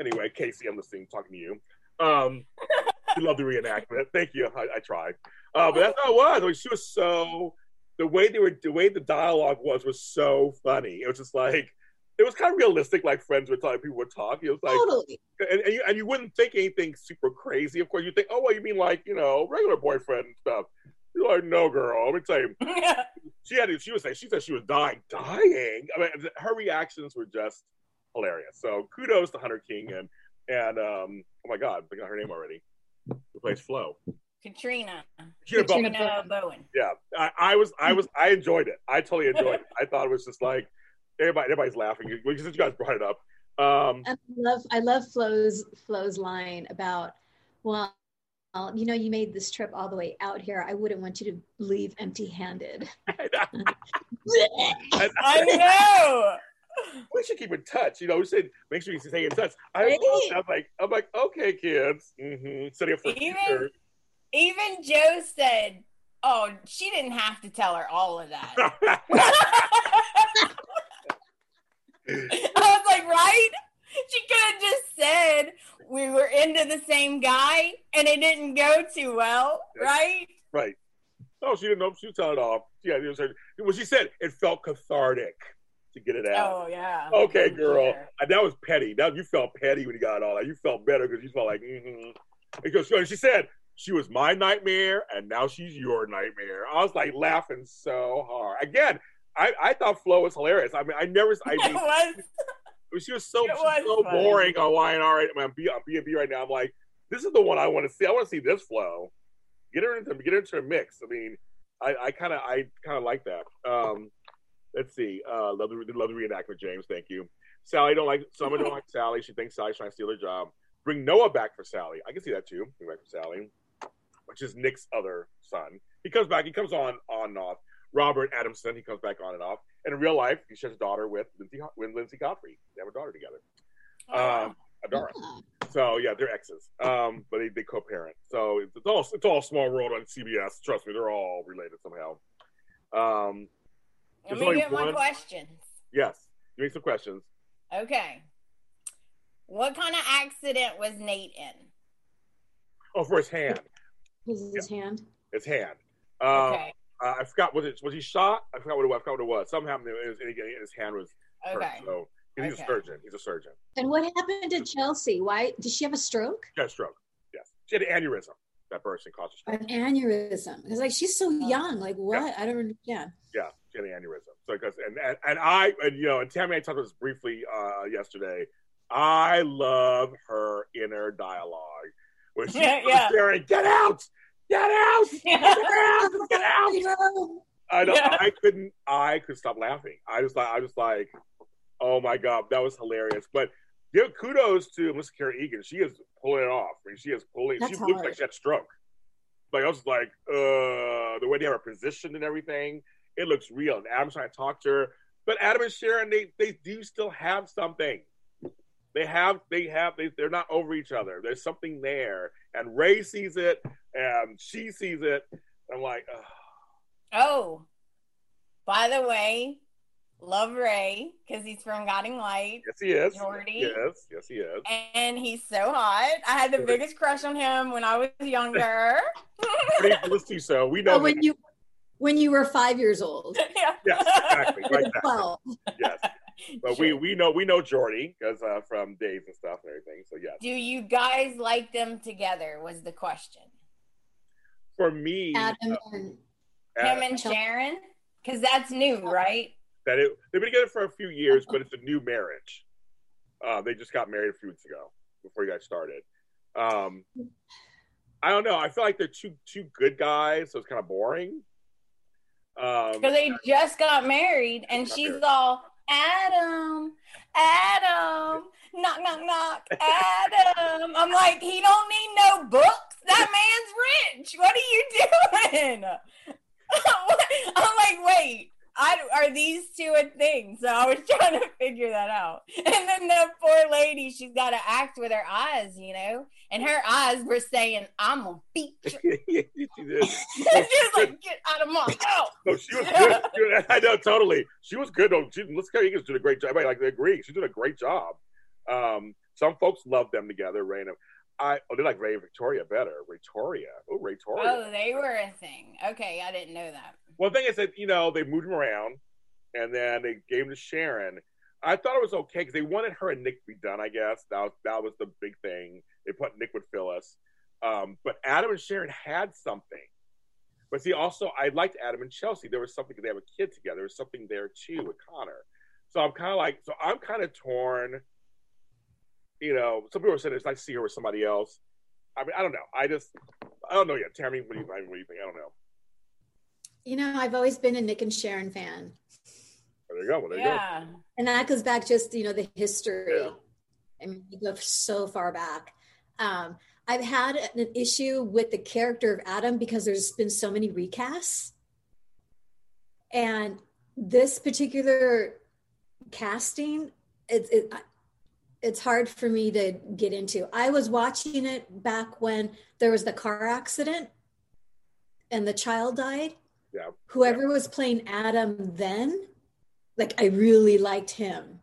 anyway, Casey, I'm listening, talking to you. Um, [LAUGHS] you love the reenactment. Thank you. I, I tried, uh, but that's how it was. I mean, she was so the way they were, the way the dialogue was, was so funny. It was just like it was kind of realistic, like friends would talk, people would talk. It was like, Totally. and, and, you, and you wouldn't think anything super crazy. Of course, you think, oh, well, you mean like you know, regular boyfriend and stuff. You're like, no, girl. Let me tell you, [LAUGHS] she had. She was saying she said she was dying, dying. I mean, her reactions were just hilarious. So kudos to Hunter King and and um, oh my God, I got her name already. Who plays Flo? Katrina. Katrina Bowden. Katrina Bowden. Yeah, I, I was, I was, I enjoyed it. I totally enjoyed it. I thought it was just like everybody, everybody's laughing because you guys brought it up. Um, I love I love Flo's Flo's line about well, well, you know, you made this trip all the way out here. I wouldn't want you to leave empty-handed. [LAUGHS] I know. We should keep in touch. You know, we should make sure you stay in touch. I Right. I'm like, I'm like, okay, kids, mm-hmm. setting up for Even future. even Joe said, "Oh, she didn't have to tell her all of that." [LAUGHS] I was like, right? She could have just said we were into the same guy, and it didn't go too well, right? Right. No, she didn't know. She was telling it off. Yeah, it was her. Well, she said it felt cathartic to get it out. Oh yeah. Okay, girl. And that was petty. Now you felt petty when you got all that. You felt better because you felt like, mm-hmm. Because she- said she was my nightmare and now she's your nightmare. I was like laughing so hard. Again, I, I thought Flo was hilarious. I mean, I never. I [LAUGHS] It was. [LAUGHS] she was so was so funny. boring on YNR. right- I mean, I'm B and B right now. I'm like, this is the one I want to see. I want to see this Flo. Get her into get her into a mix. I mean, I, I kind of I kind of like that. Um, let's see. Uh, love the love the reenactment, James. Thank you. Sally don't like Summer don't like Sally. She thinks Sally's trying to steal her job. Bring Noah back for Sally. I can see that too. Bring back for Sally, which is Nick's other son. He comes back. He comes on on and off. Robert Adamson. He comes back on and off. And in real life, he shares a daughter with Lindsay with Lindsey Godfrey. They have a daughter together. Um, Adara. So yeah, they're exes, um, but they, they co-parent. So it's, it's all it's all small world on CBS. Trust me, they're all related somehow. Um, Let me only get my questions. Yes, give me some questions. Okay. What kind of accident was Nate in? Oh, for his hand, His, his hand. his hand. Uh, Okay. uh, I forgot was it was he shot? I forgot what it was. I forgot what it was. Something happened. It was, his hand was hurt. So he's Okay. a surgeon. He's a surgeon. And what happened to Chelsea? Why did she have a stroke? She had a stroke. Yes, she had an aneurysm. That person caused. An aneurysm. Because like she's so young. Like what? I don't understand. Yeah, she had an aneurysm. So because and, and and I and you know and Tammy I talked about this briefly uh, yesterday. I love her inner dialogue when she's [LAUGHS] Yeah, yeah. staring, "Get out! Get out! [LAUGHS] Get out! Get out!" [LAUGHS] I know. Yeah. I couldn't. I could stop laughing. I just like. I was like. Oh my god, that was hilarious. But give kudos to Miss Karen Egan. She is pulling it off. I mean, she is pulling. That's she looks like she had stroke. Like I was like, uh, the way they have her positioned and everything, it looks real. And Adam's trying to talk to her, but Adam and Sharon, they they do still have something. They have, they have, they, they're not over each other. There's something there, and Ray sees it, and she sees it. I'm like, Ugh. Oh, by the way, love Ray because he's from Guiding Light. yes, he is. Jordi. Yes, yes, he is. And he's so hot. I had the biggest crush on him when I was younger. [LAUGHS] Pretty felicity, so we know. Oh, when you when you were five years old. [LAUGHS] yeah. yes, exactly, right. exactly. Well, Yes, but we we know we know Jordi because uh, from Days and stuff and everything. So yes, Do you guys like them together? Was the question. for me, Adam uh, and Him and Sharon? Because that's new, right? That it, they've been together for a few years, but it's a new marriage. Uh, they just got married a few weeks ago before you guys started. Um, I don't know. I feel like they're two two good guys, so it's kind of boring. Um, Because they just got married, and Got she's married. all Adam, Adam, knock, knock, knock, Adam. I'm like, he don't need no books. That man's rich. What are you doing? [LAUGHS] I'm like, wait. I, are these two a thing? So I was [LAUGHS] trying to figure that out. And then the poor lady, she's got to act with her eyes, you know? And her eyes were saying, I'm going to beat [LAUGHS] you. she did. she was like, get out of my house. No, she was good. [LAUGHS] I know totally. She was good. though. She, let's Carrie Egan's doing a great job. I like they agree. She did a great job. Um, some folks love them together. Ray and I. Oh, they like Ray Victoria better. Victoria. Oh, Victoria. Oh, they were a thing. Okay, I didn't know that. One thing is that you know they moved him around, and then they gave him to Sharon. I thought it was okay because they wanted her and Nick to be done. I guess that was that was the big thing. They put Nick with Phyllis, um, but Adam and Sharon had something. But see, also I liked Adam and Chelsea. There was something because they have a kid together. There was something there too with Connor. So I'm kind of like, so I'm kind of torn. You know, some people are saying it's nice to see her with somebody else. I mean, I don't know. I just, I don't know yet. Tammy, what do you, what do you think? I don't know. you know, I've always been a Nick and Sharon fan. There you go. Well, there you Yeah. And that goes back just, you know, the history. Yeah. I mean, you go so far back. Um, I've had an issue with the character of Adam because there's been so many recasts. And this particular casting, it's it, it's hard for me to get into. I was watching it back when there was the car accident and the child died. Yeah. Whoever was playing Adam then, like I really liked him.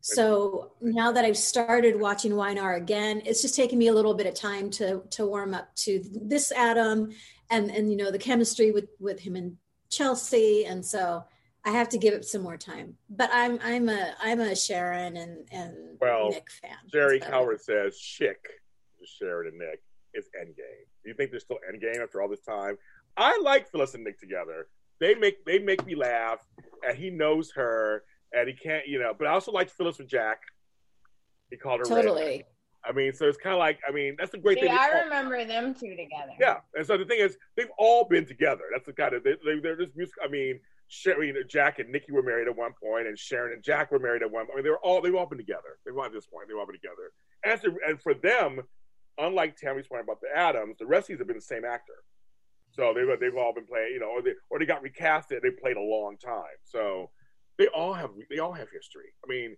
So now that I've started watching YNR again, it's just taking me a little bit of time to to warm up to this Adam and and you know the chemistry with with him and Chelsea, and so I have to give it some more time. But I'm I'm a I'm a Sharon and and Well, Nick fan. Jerry So- Coward says chick to Sharon and Nick is endgame. Do you think there's still endgame after all this time? I like Phyllis and Nick together. They make they make me laugh, and he knows her, and he can't, you know. But I also liked Phyllis with Jack. He called her Red. Totally. I mean, so it's kind of like I mean, that's the great See, thing. I They all- remember them two together. yeah, and so the thing is, they've all been together. That's the kind of they, they, they're just music. I mean, Sher- I mean, Jack and Nikki were married at one point, and Sharon and Jack were married at one. I mean, they were all they've all been together. They've all at this point they've all been together. And, so- and for them, unlike Tammy's point about the Adams, the rest of these have been the same actor. So they've they've all been playing, you know, or they or they got recasted. They played a long time, so they all have they all have history. I mean,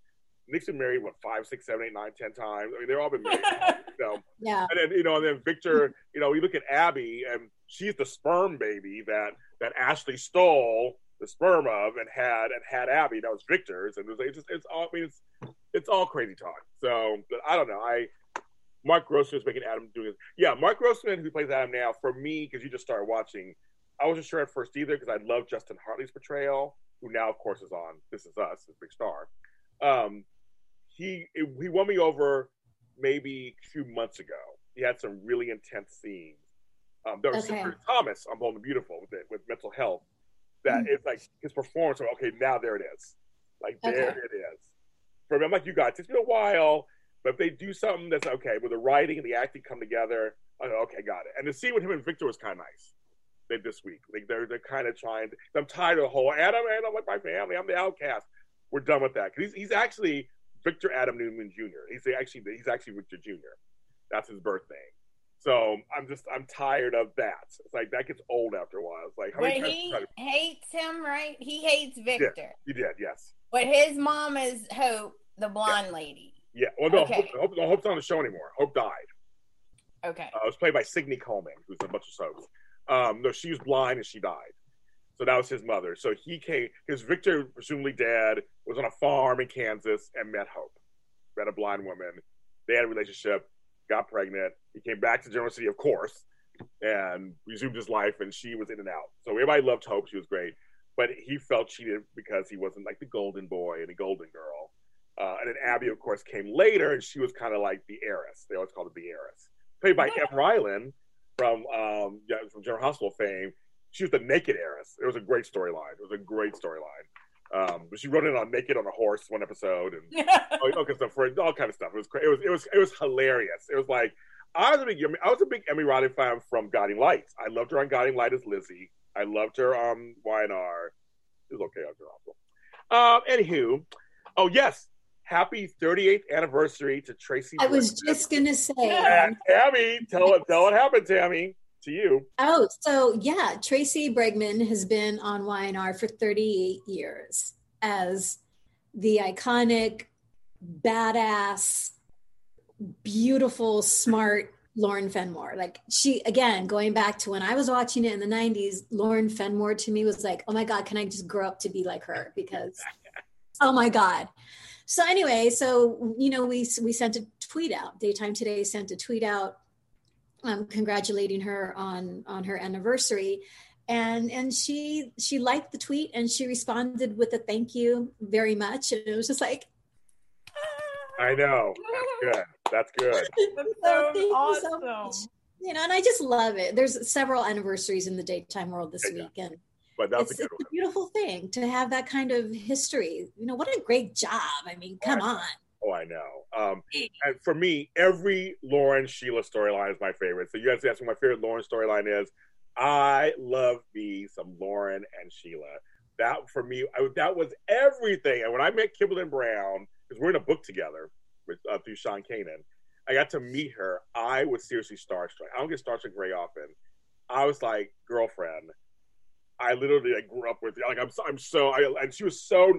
Nick's been married what five, six, seven, eight, nine, ten times. I mean, they've all been married. [LAUGHS] you know, Yeah. and then you know, and then Victor, you know, you look at Abby, and she's the sperm baby that that Ashley stole the sperm of and had and had Abby. That was Victor's, and it was it's just it's all. I mean, it's it's all crazy talk. So, but I don't know. I Mark Grossman is making Adam doing this. Yeah, Mark Grossman, who plays Adam now, for me, because you just started watching, I wasn't sure at first either because I love Justin Hartley's portrayal, who now, of course, is on This Is Us, his big star. Um, he he won me over maybe a few months ago. He had some really intense scenes. Um, there was Okay. Thomas on Bold and Beautiful with, it, with mental health. That Mm. it's like his performance. Of, okay, now there it is. Like there Okay. it is. For me, I'm like you guys. It's been a while, but if they do something that's okay, with the writing and the acting come together, I go, okay, got it. And the scene with him and Victor was kind of nice. They, this week, like they're they're kind of trying. I'm tired of the whole Adam and I'm like my family. I'm the outcast. we're done with that because he's, he's actually Victor Adam Newman Jr. He's actually he's actually Victor Jr. That's his birth name. So I'm just I'm tired of that. It's like that gets old after a while. It's like how But he to- hates him, right? He hates Victor. Yeah, he did. Yes. But his mom is Hope, the blonde lady. Yeah. Well, no, Okay. Hope, Hope, Hope's not on the show anymore. Hope died. Okay. Uh, it was played by Signy Coleman, who's a bunch of soaps. Um, no, she was blind and she died. So that was his mother. So he came, his Victor, presumably dead, was on a farm in Kansas and met Hope, met a blind woman. They had a relationship, got pregnant. He came back to Genoa City, of course, and resumed his life. And she was in and out. So everybody loved Hope. She was great. But he felt cheated because he wasn't like the golden boy and the golden girl. Uh, and then Abby, of course, came later, and she was kind of like the heiress. They always called her the heiress. Played by Emme Rylan from um, yeah, from General Hospital fame. She was the naked heiress. It was a great storyline. It was a great storyline. Um, but she wrote it on naked on a horse one episode, and [LAUGHS] all, all, kind of stuff all kind of stuff. It was cra- it was it was it was hilarious. It was like I was a big I was a big Emme Rylan fan from Guiding Lights. I loved her on Guiding Light as Lizzie. I loved her on YNR. It was okay on Hospital. Um, anywho, oh yes, happy 38th anniversary to Tracy. I was just gonna say. And Tammy, tell it, tell what happened, Tammy, to you. Oh, so yeah, Tracy Bregman has been on YNR for 38 years as the iconic, badass, beautiful, smart Lauren Fenmore. Like she, again, going back to when I was watching it in the 90s, Lauren Fenmore to me was like, oh my God, can I just grow up to be like her? Because, oh my God. So anyway, so you know, we we sent a tweet out. Daytime Today sent a tweet out um, congratulating her on on her anniversary and and she she liked the tweet and she responded with a thank you very much and it was just like I know. That's good. That's good. [LAUGHS] That's so so awesome. you know and i just love it there's several anniversaries in the daytime world this week and But that's it's, a it's good a beautiful thing to have that kind of history you know what a great job i mean come on Oh, I know. Um, and for me, every Lauren Sheila storyline is my favorite. So you guys ask me what my favorite Lauren storyline is. I love me some Lauren and Sheila. That for me, I, that was everything. And when I met Kimberlin Brown, because we're in a book together with uh, through Sean Kanan, I got to meet her. I was seriously starstruck. I don't get starstruck very often. I was like, girlfriend. I literally like grew up with you. like I'm so, I'm so I, and she was so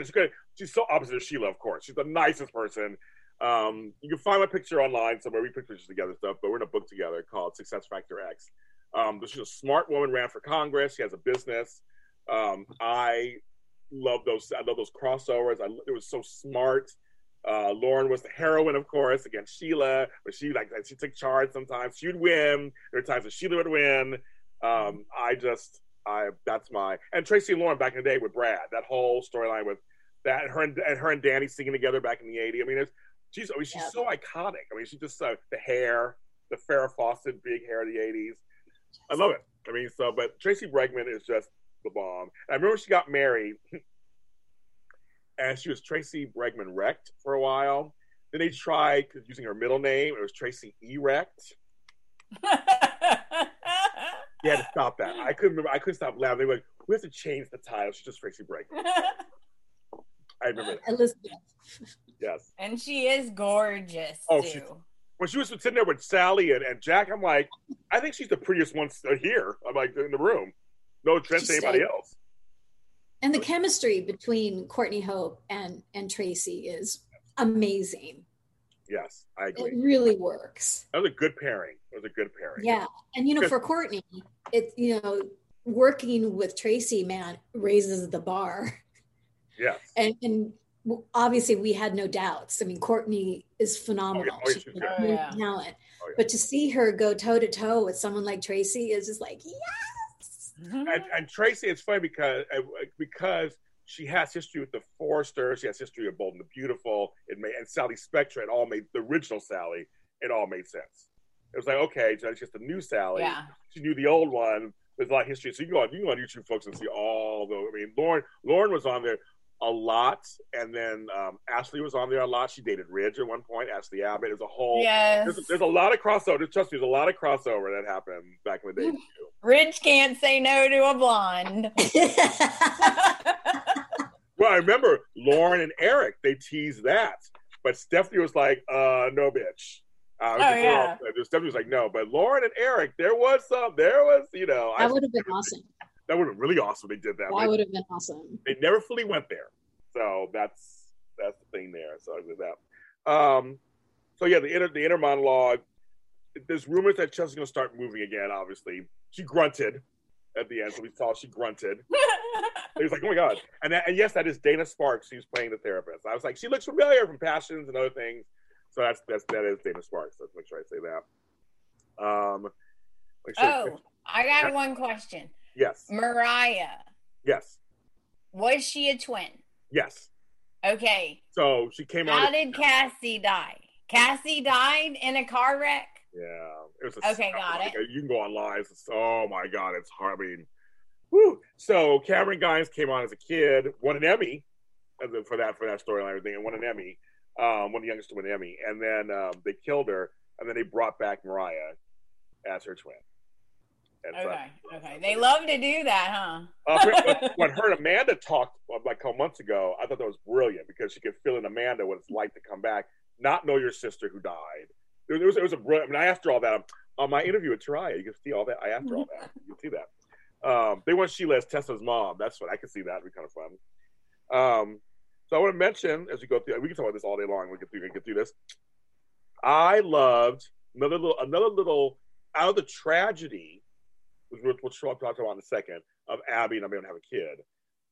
she's, so opposite of Sheila of course she's the nicest person um you can find my picture online somewhere we put pictures together stuff but we're in a book together called Success Factor X um she's a smart woman ran for Congress she has a business um I love those I love those crossovers I it was so smart uh, Lauren was the heroine, of course, against Sheila, but she like she took charge sometimes. She would win. There were times that Sheila would win. Um, I just I that's my and Tracy and Lauren back in the day with Brad. That whole storyline with that and her and, and her and Danny singing together back in the '80s. I mean, it's she's I mean, she's so iconic. I mean, she just uh, the hair, the Farrah Fawcett big hair of the '80s. I love it. I mean, so but Tracy Bregman is just the bomb. And I remember she got married, and she was Tracy Bregman Recht for a while. Then they tried using her middle name. It was Tracy Erect. [LAUGHS] You had to stop that. I couldn't remember. I couldn't stop laughing. They were like, "We have to change the title." She's just Tracy Bregman. [LAUGHS] I remember that. elizabeth Yes. And she is gorgeous Oh, too. she, when she was sitting there with Sally and, and Jack, I'm like, I think she's the prettiest one st- uh, here. I'm like in the room. No offense to anybody stunning. else. And the chemistry between courtney hope and and tracy is amazing Yes, I agree. it really works That was a good pairing. It was a good pairing. Yeah. And you know, for Courtney, it you know, working with Tracy, man, raises the bar. Yeah. [LAUGHS] And and obviously we had no doubts. I mean, Courtney is phenomenal. Oh, yeah, oh, She's she's. Oh, yeah. talent. Oh, yeah. But to see her go toe to toe with someone like Tracy is just like, yes. And, and Tracy, it's funny because uh, because she has history with the Forrester, she has history of Bold and the Beautiful, it made, and Sally Spectra. It all made the original Sally. It all made sense. It was like okay, so it's just a new Sally. Yeah. She knew the old one. There's a lot of history, so you go on you go on YouTube, folks, and see all the. I mean, Lauren Lauren was on there a lot, and then um, Ashley was on there a lot. She dated Ridge at one point. Ashley Abbott. There's a whole. Yes. There's, there's a lot of crossover. Trust me, there's a lot of crossover that happened back in the day. [LAUGHS] too. Ridge can't say no to a blonde. [LAUGHS] [LAUGHS] Well, I remember Lauren and Eric. They teased that, but Stephanie was like, "Uh, no, bitch." Uh, Oh, yeah. Stephanie was like, "No," but Lauren and Eric, there was some. There was, you know, That would have been awesome. that would have been really awesome. They did that. That but would have been awesome. they never fully went there, so that's that's the thing there. So I did that. Um, so yeah, the inner the inner monologue. There's rumors that Chelsea's going to start moving again. Obviously, she grunted at the end, so we saw she grunted. [LAUGHS] He was like, "Oh my god!" And that, and yes, that is Dana Sparks. Who's playing the therapist. I was like, she looks familiar from Passions and other things. So that's that's that is Dana Sparks. Let's make sure I say that. Um, sure- Oh, I got one question. yes, Mariah, yes, was she a twin? yes. Okay. So she came out How out. did Cassie die? Cassie died in a car wreck? Yeah, it was a, Okay, got it. You can go online. It's, oh my god, it's hard. I mean, whew. So Camryn Grimes came on as a kid, won an Emmy for that for that storyline and everything, and won an Emmy. Um, one of the youngest to win an Emmy, and then um, they killed her, and then they brought back Mariah as her twin. And so- Okay, okay. They love to do that, huh? uh, when- [LAUGHS] when her and Amanda talked uh, like a couple months ago, I thought that was brilliant because she could feel in Amanda what it's like to come back, not know your sister who died. It was, it was a brilliant. I mean, I asked her all that on, my interview with Teriah. You can see all that. I asked her all that. You can see that. Um, they want Sheila as Tessa's mom. That's what I can see. That would be kind of fun. Um, so I want to mention as we go through. We can talk about this all day long. We can through, we get through this. I loved another little another little out of the tragedy, which we'll talk about in a second, of Abby and I'm going to have a kid.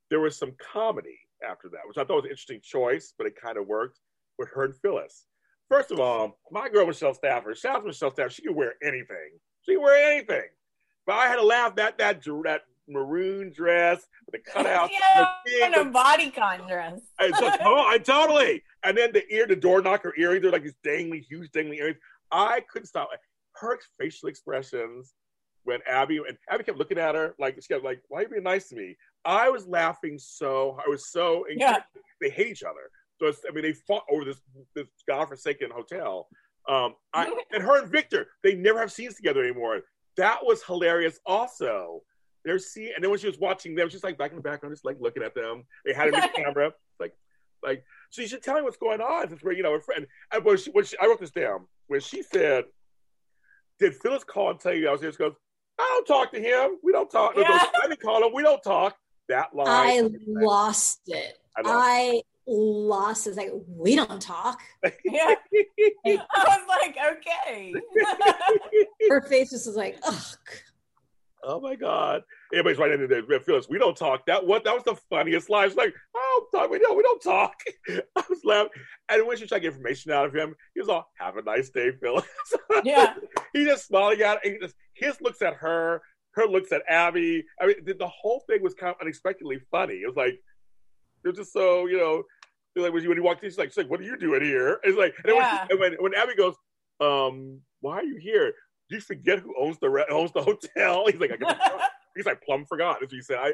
There was some comedy after that, which I thought was an interesting choice, but it kind of worked with her and Phyllis. First of all, my girl Michelle Stafford, shout out to Michelle Stafford. She could wear anything. She can wear anything. But I had to laugh that that that maroon dress with the cutout. [LAUGHS] Yeah, the thing, a bodycon dress. I, so, [LAUGHS] oh, I totally. And then the ear, the door knocker earrings, they're like these dangly, huge dangly earrings. I couldn't stop. Her facial expressions when Abby and Abby kept looking at her like she kept like, "Why are you being nice to me?" I was laughing so. I was so. Yeah. They hate each other. So it's, I mean, they fought over this this godforsaken hotel. Um, I, [LAUGHS] and her and Victor, they never have scenes together anymore. That was hilarious. Also, they're seeing, and then when she was watching them, she's like back in the background, just like looking at them. They had a [LAUGHS] new camera, like, like. So you should tell me what's going on. Since we're, you know, a friend. And when she, when she, I wrote this down. When she said, "Did Phyllis call and tell you I was here?" She goes, "I don't talk to him. We don't talk." Yeah. I didn't call him. We don't talk. That line. I lost it. I lost I lost is Like we don't talk. [LAUGHS] Yeah. [LAUGHS] I was like, okay. [LAUGHS] Her face just was like, ugh. Oh my God! Everybody's right into there. Phyllis, we don't talk. That what? That was the funniest line. She's like, "Oh, talk. We don't. We don't talk." I was laughing. And when she tried to get information out of him, he was all, "Have a nice day, Phyllis." Yeah. he just smiling at. He just, his looks at her. Her looks at Abby. I mean, the, the whole thing was kind of unexpectedly funny. It was like they're just so you know. Like when he, walked in, she's like, she's like, "What are you doing here?" It's like, and, then when, and when when Abby goes, um, "Why are you here?" Do you forget who owns the re- owns the hotel? [LAUGHS] He's like, I guess- [LAUGHS] he's like, plumb forgot. As he said, I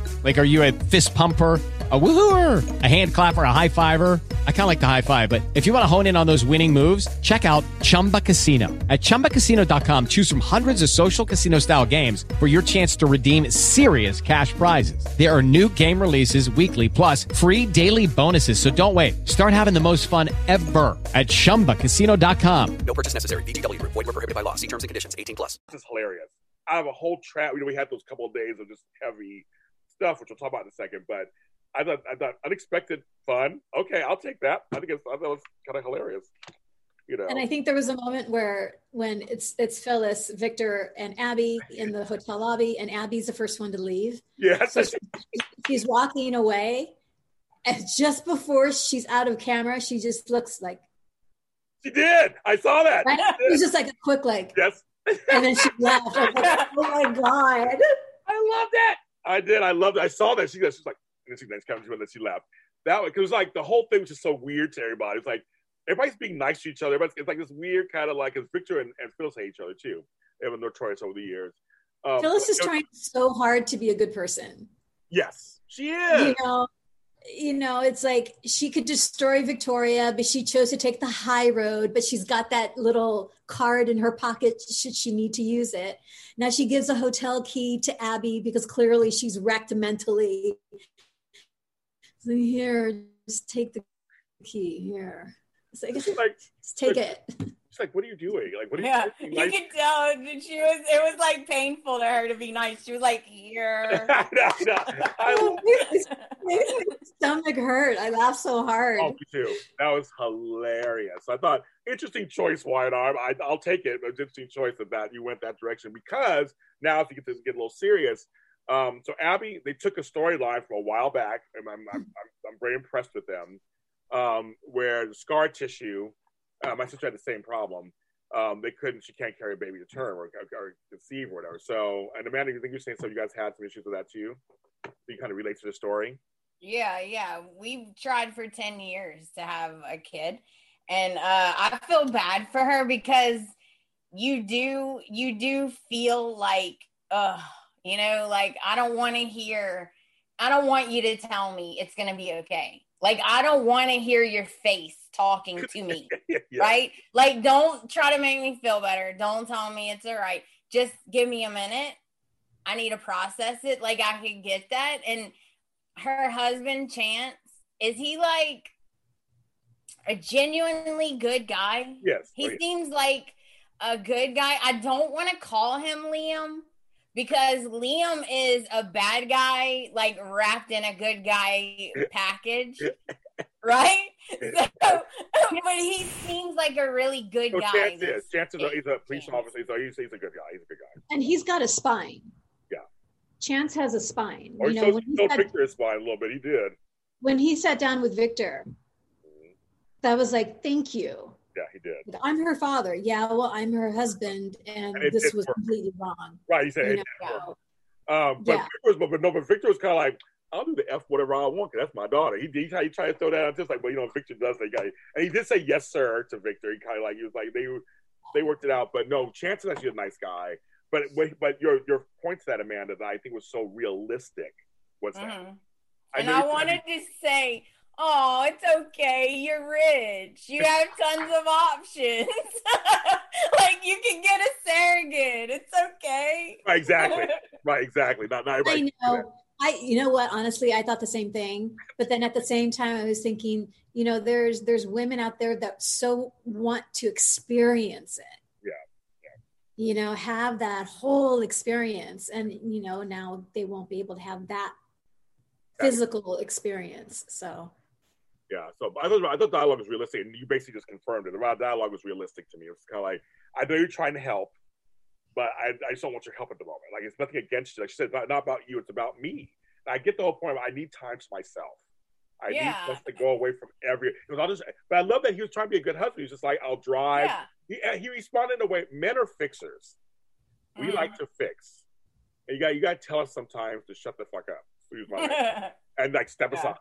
Like, are you a fist pumper, a woohooer, a hand clapper, a high fiver? I kind of like the high five, but if you want to hone in on those winning moves, check out Chumba Casino. At chumbacasino.com, choose from hundreds of social casino style games for your chance to redeem serious cash prizes. There are new game releases weekly, plus free daily bonuses. So don't wait. Start having the most fun ever at chumbacasino.com. No purchase necessary. VGW Group. Void were prohibited by law. See terms and conditions. 18 plus. just hilarious. I have a whole trap. You know, we had those couple of days of just heavy stuff, which we'll talk about in a second. But I thought, I thought unexpected fun. Okay, I'll take that. I think it's, I thought it was kind of hilarious. You know, And I think there was a moment where when it's it's Phyllis, Victor, and Abby in the hotel lobby, and Abby's the first one to leave. yes, So she's walking away, and just before she's out of camera, she just looks like she did. I saw that. right? It was just like a quick like yes, and then she laughed. I was like, oh my god. I love that. I did. I loved it. I saw that. She she's like, and she next comes and then she laughed. That was, cause like the whole thing was just so weird to everybody. It's like everybody's being nice to each other. Everybody's, it's like this weird kind of like, because Victor and, and Phyllis hate each other too. They have been notorious over the years. Um, Phyllis is trying so hard to be a good person. Yes, she is. You know, you know, it's like she could destroy Victoria, but she chose to take the high road. But she's got that little card in her pocket should she need to use it. Now she gives a hotel key to Abby because clearly she's wrecked mentally. So here, just take the key here. It's like, like just take it. She's like, what are you doing? Like, what are you Yeah, doing? you Like, could tell that she was. It was like painful to her to be nice. She was like, "Here." [LAUGHS] I know, I know. [LAUGHS] My stomach hurt. I laughed so hard. Oh, me too. That was hilarious. I thought interesting choice, YNR. I, I'll take it. But it's interesting choice of that you went that direction because now if you get this get a little serious. Um, so Abby, they took a storyline from a while back, and I'm I'm, I'm, I'm very impressed with them. Um, where the scar tissue, uh, my sister had the same problem. Um, they couldn't. She can't carry a baby to term or, or conceive or whatever. So, and Amanda, you think you're saying so? You guys had some issues with that too. So you kind of relate to the story. Yeah, yeah. We've tried for 10 years to have a kid. And uh, I feel bad for her because you do you do feel like uh you know, like I don't want to hear I don't want you to tell me it's gonna be okay. Like I don't want to hear your face talking to me. [LAUGHS] Right? Like don't try to make me feel better. Don't tell me it's all right. Just give me a minute. I need to process it. Like I could get that. And her husband Chance, is he like a genuinely good guy? Yes. He Oh, yeah. seems like a good guy. I don't want to call him Liam because Liam is a bad guy, like wrapped in a good guy package. [LAUGHS] Right? So, but he seems like a really good So guy. Chance is. Chance is a, he's a police officer. He's a, he's, he's a good guy. He's a good guy. And he's got a spine. Yeah. Chance has a spine. Oh, or you he know, showed, when he, showed sat, Victor his spine a little bit. He did. when he sat down with Victor, mm-hmm. that was like, thank you. Yeah, he did. I'm her father. Yeah, well, I'm her husband, and, And it this did was work. completely wrong. Right. He said You it know. Um, but Yeah. Victor was, but, but no, but Victor was kind of like, I'll do the F whatever I want because that's my daughter. He, he, he tried to throw that out just like, well, you know, Victor does that guy. And he did say yes, sir, to Victor. He kind of like, he was like, they they worked it out. But no, Chance is actually a nice guy. But but- but your your point to that, Amanda, that I think was so realistic was that. Mhm. I And I wanted to say, oh, it's okay. You're rich. You have tons of options. [LAUGHS] like you can get a surrogate. It's okay. Right, exactly. [LAUGHS] right, exactly. Not, not everybody. I can do that. know. I, you know what? Honestly, I thought the same thing. But then at the same time, I was thinking, you know, there's there's women out there that so want to experience it. Yeah. You know, have that whole experience, and you know, now they won't be able to have that physical experience. So Yeah, so I thought I thought dialogue was realistic, and you basically just confirmed it. The dialogue was realistic to me. It was kind of like, I know you're trying to help, but I, I just don't want your help at the moment. Like it's nothing against you. Like she said, not, not about you. It's about me. And I get the whole point. Of, I need time to myself. I Yeah. need us to go away from every. It was all just, but I love that he was trying to be a good husband. He was just like, I'll drive. Yeah. He he responded in a way. Men are fixers. We Mhm. like to fix. And you got you got to tell us sometimes to shut the fuck up. Excuse my [LAUGHS] and like step Yeah. aside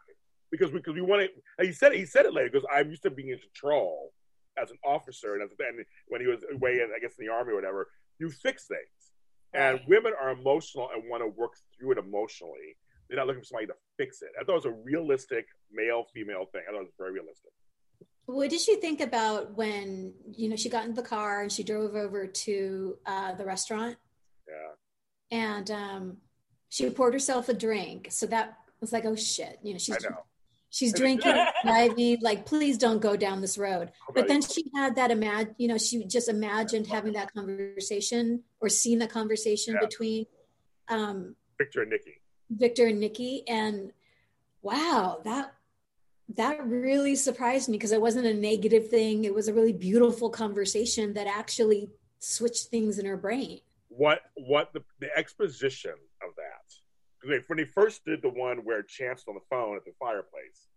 because because we want to. He said it, he said it later because I'm used to being in control as an officer and as and when he was away, I guess in the army or whatever. You fix things, and women are emotional and want to work through it emotionally. They're not looking for somebody to fix it. I thought it was a realistic male female thing. I thought it was very realistic. What did she think about when you know she got in the car and she drove over to uh, the restaurant Yeah, and um, she poured herself a drink? So that was like, oh shit, you know, she's know. She's drinking, driving. [LAUGHS] Like, please don't go down this road. But then she had that imagine, you know, she just imagined having that conversation or seeing the conversation Yeah. between um, Victor and Nikki. Victor and Nikki, and wow, that that really surprised me because it wasn't a negative thing. It was a really beautiful conversation that actually switched things in her brain. what what the, the exposition of that because when they first did the one where Chance on the phone at the fireplace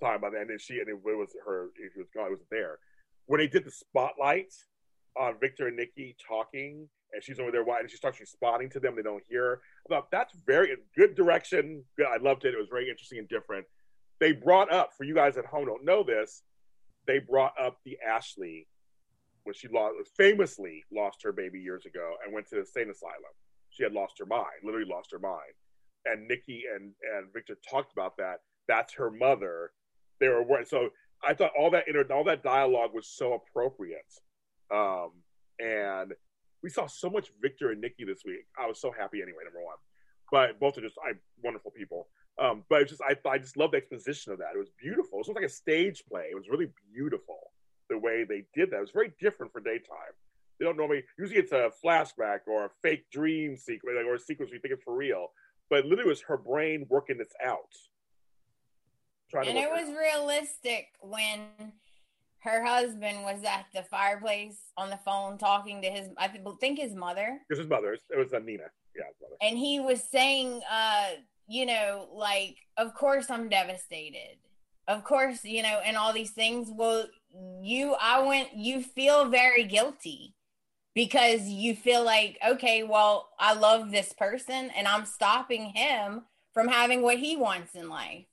talking about that and then she and it was her She was gone it was there when they did the spotlight on Victor and Nikki talking, and she's over there and she starts responding to them. They don't hear. Her. I thought that's very good direction. I loved it. It was very interesting and different. They brought up for you guys at home don't know this. They brought up the Ashley when she lost, famously lost her baby years ago and went to the sane asylum. She had lost her mind, literally lost her mind. And Nikki and and Victor talked about that. That's her mother. They were so I thought all that inter, all that dialogue was so appropriate. Um, and we saw so much Victor and Nikki this week. I was so happy anyway. Number one, but both are just I, wonderful people. Um, but just I I just love the exposition of that. It was beautiful. It was like a stage play. It was really beautiful the way they did that. It was very different for daytime. They don't normally usually it's a flashback or a fake dream sequence or a sequence we think it's for real. But literally, it was her brain working this out. and it was realistic when her husband was at the fireplace on the phone talking to his I think his mother. This his mother. It was uh, Nina. Yeah, And he was saying, uh, you know, like, of course I'm devastated. Of course, you know, and all these things. Well, you I went you feel very guilty because you feel like, okay, well, I love this person and I'm stopping him from having what he wants in life.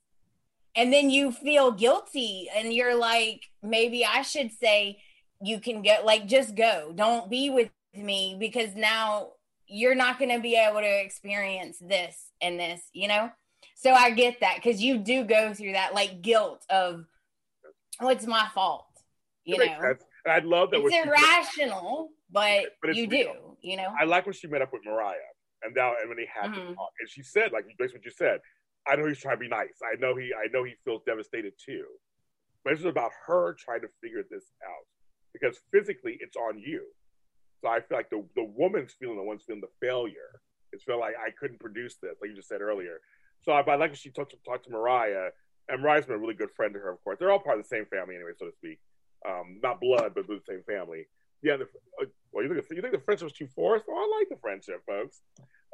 And then you feel guilty and you're like maybe i should say you can get like just go. Don't be with me because now you're not going to be able to experience this and this you know? So i get that because you do go through that like guilt of oh it's my fault you know? i'd love that it's irrational but, but you do you know i like when she met up with mariah and now and when they had mm-hmm. to talk and she said like based what you said I know he's trying to be nice. I know he I know he feels devastated too. But it's about her trying to figure this out. Because physically it's on you. So I feel like the, the woman's feeling the one's feeling the failure. It's feel like I couldn't produce this, like you just said earlier. So I, I like when she talked to, talked to Mariah, and Mariah's been a really good friend to her, of course. They're all part of the same family anyway, so to speak. Um, not blood, but the same family. Yeah, the, uh, well, you think, you think the friendship was too forced? Oh, I like the friendship, folks.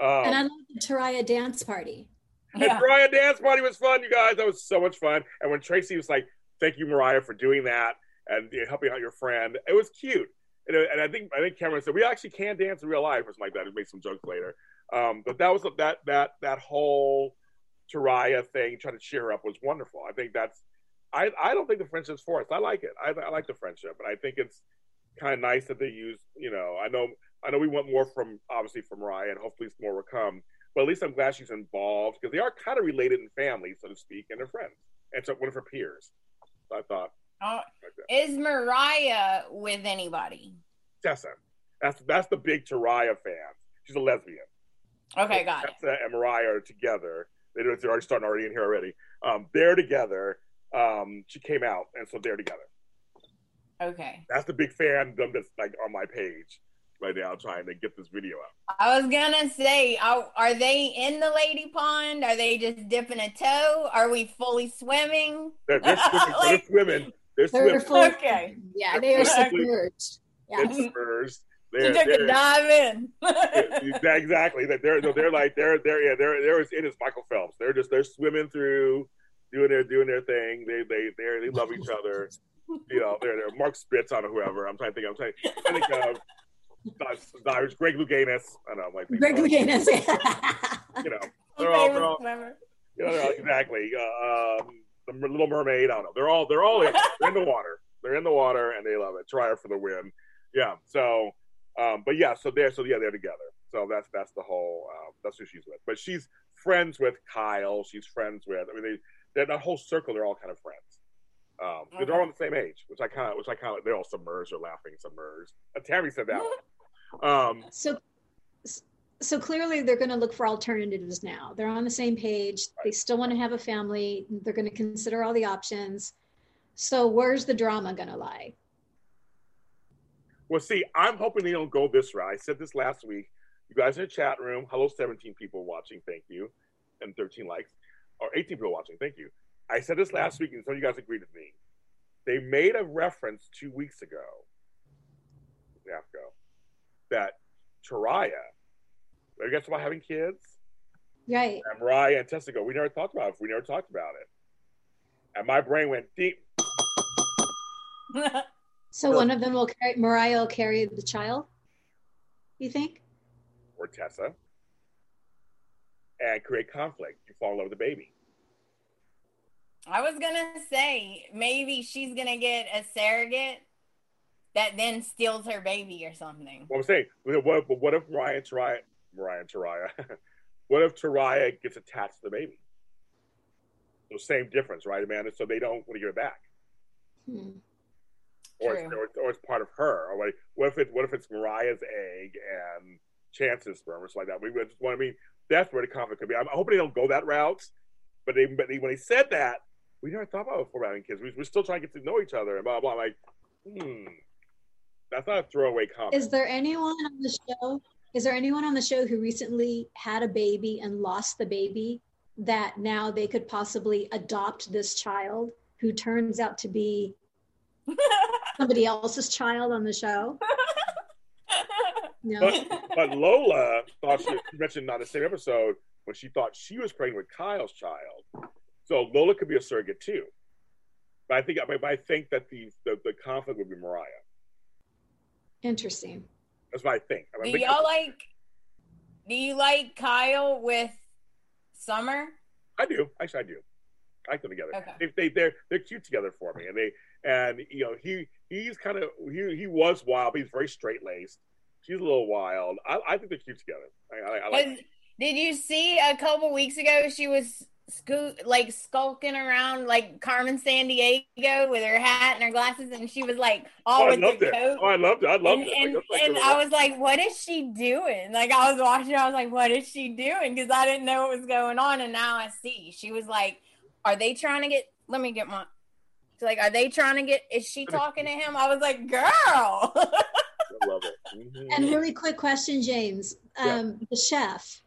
Um, and I love the Teriah dance party. Yeah. And Mariah dance party was fun, you guys. That was so much fun. And when Tracy was like, "Thank you, Mariah, for doing that and you know, helping out your friend," it was cute. And, and, I think I think Camryn said we actually can dance in real life or something like that. He made some jokes later. Um, but that was that that that whole Teriah thing, trying to cheer her up, was wonderful. I think that's. I, I don't think the friendship's forced. I like it. I, I like the friendship, and I think it's kind of nice that they use. You know, I know I know we want more from obviously from Mariah, and hopefully more will come. But at least I'm glad she's involved because they are kind of related in family, so to speak, and they're friends. And so one of her peers. So I thought. Uh, like is Mariah with anybody? Tessa. That's that's the big Teriah fan. She's a lesbian. Okay, so got Tessa it. and Mariah are together. They are already starting already in here already. Um, they're together. Um, she came out, and so they're together. Okay. That's the big fan that's like on my page right now trying to get this video out. I was gonna say, are, are they in the lady pond? Are they just dipping a toe? Are we fully swimming? They're, they're [LAUGHS] swimming. like, they're swimming. They're, they're swimming. okay. Yeah, they are submerged. Yeah. They're submerged. [LAUGHS] They're, took a dive in. exactly. They're they're like they're they're yeah they're they're as in as Michael Phelps. They're just they're swimming through, doing their doing their thing. They they they they love each other. You know, they're, they're Mark Spitz on whoever. I'm trying to think. I'm trying. I think uh, no, it was Greg Louganis. I know, like Greg Louganis. [LAUGHS] you know, they're all, they're all you know, they're all, exactly. Uh, um, the Little Mermaid. I don't know. They're all they're all in. They're in the water. They're in the water and they love it. Try her for the win. Yeah. So, um, but yeah. So they're so yeah they're together. So that's that's the whole. Uh, that's who she's with. But she's friends with Kyle. She's friends with. I mean, they they're that whole circle. They're all kind of friends. Um, okay. They're all on the same age, which I kind of, which I kind of, they're all submerged or laughing submerged. Uh, Tammy said that. Um, so, so clearly they're going to look for alternatives now. They're on the same page. Right. They still want to have a family. They're going to consider all the options. So where's the drama going to lie? Well, see, I'm hoping they don't go this route. I said this last week. You guys in the chat room, hello, 17 people watching, thank you, and 13 likes, or 18 people watching, thank you. I said this last week, and some of you guys agreed with me. They made a reference two weeks ago, yeah, ago, that Teriah, I guess about having kids, right? And Mariah and Tessa go, we never talked about it. We never talked about it, and my brain went deep. [LAUGHS] So one of them will carry Mariah will carry the child. You think? or Tessa, and create conflict. You fall in love with the baby. I was gonna say maybe she's gonna get a surrogate that then steals her baby or something. What I'm saying, what, what, what if Mariah and Teriah, Mariah [LAUGHS] and Teriah, what if Teriah gets attached to the baby? So same difference, right, Amanda? So they don't want to give it back. Hmm. or it's, or, it's- or it's part of her. Or like, what if it? What if it's Mariah's egg and Chance's sperm or something like that? We would just want. I mean, that's where the conflict could be. I'm hoping they don't go that route. But they, but they, when they said that, we never thought about it before having kids. We, we're still trying to get to know each other and blah blah. blah. Like, hmm, that's not a throwaway comment. Is there anyone on the show? Is there anyone on the show who recently had a baby and lost the baby that now they could possibly adopt this child who turns out to be [LAUGHS] somebody else's child on the show? No. But, but Lola thought she, she mentioned on the same episode when she thought she was pregnant with Kyle's child. So Lola could be a surrogate too. But I think but I think that the the, the conflict would be Mariah. Interesting. That's what I think. I Do y'all like? Do you like Kyle with Summer? I do. Actually, I do. I like them together. Okay. They, they they're they're cute together for me, and they and you know he he's kind of he he was wild, but he's very straight laced. She's a little wild. I, I think they're cute together. I, I, I like. Did you see a couple weeks ago she was sco- like skulking around like Carmen Sandiego with her hat and her glasses, and she was like all Oh, I with loved the it. coat. Oh, I loved it. I loved and, it. And, Like, and a- I was like, what is she doing? Like, I was watching, I was like, what is she doing? Because I didn't know what was going on. And now I see. She was like, are they trying to get, let me get my, she's like, are they trying to get, is she talking to him? I was like, girl. I love it. Mhm. And really quick question, James. Um, The chef,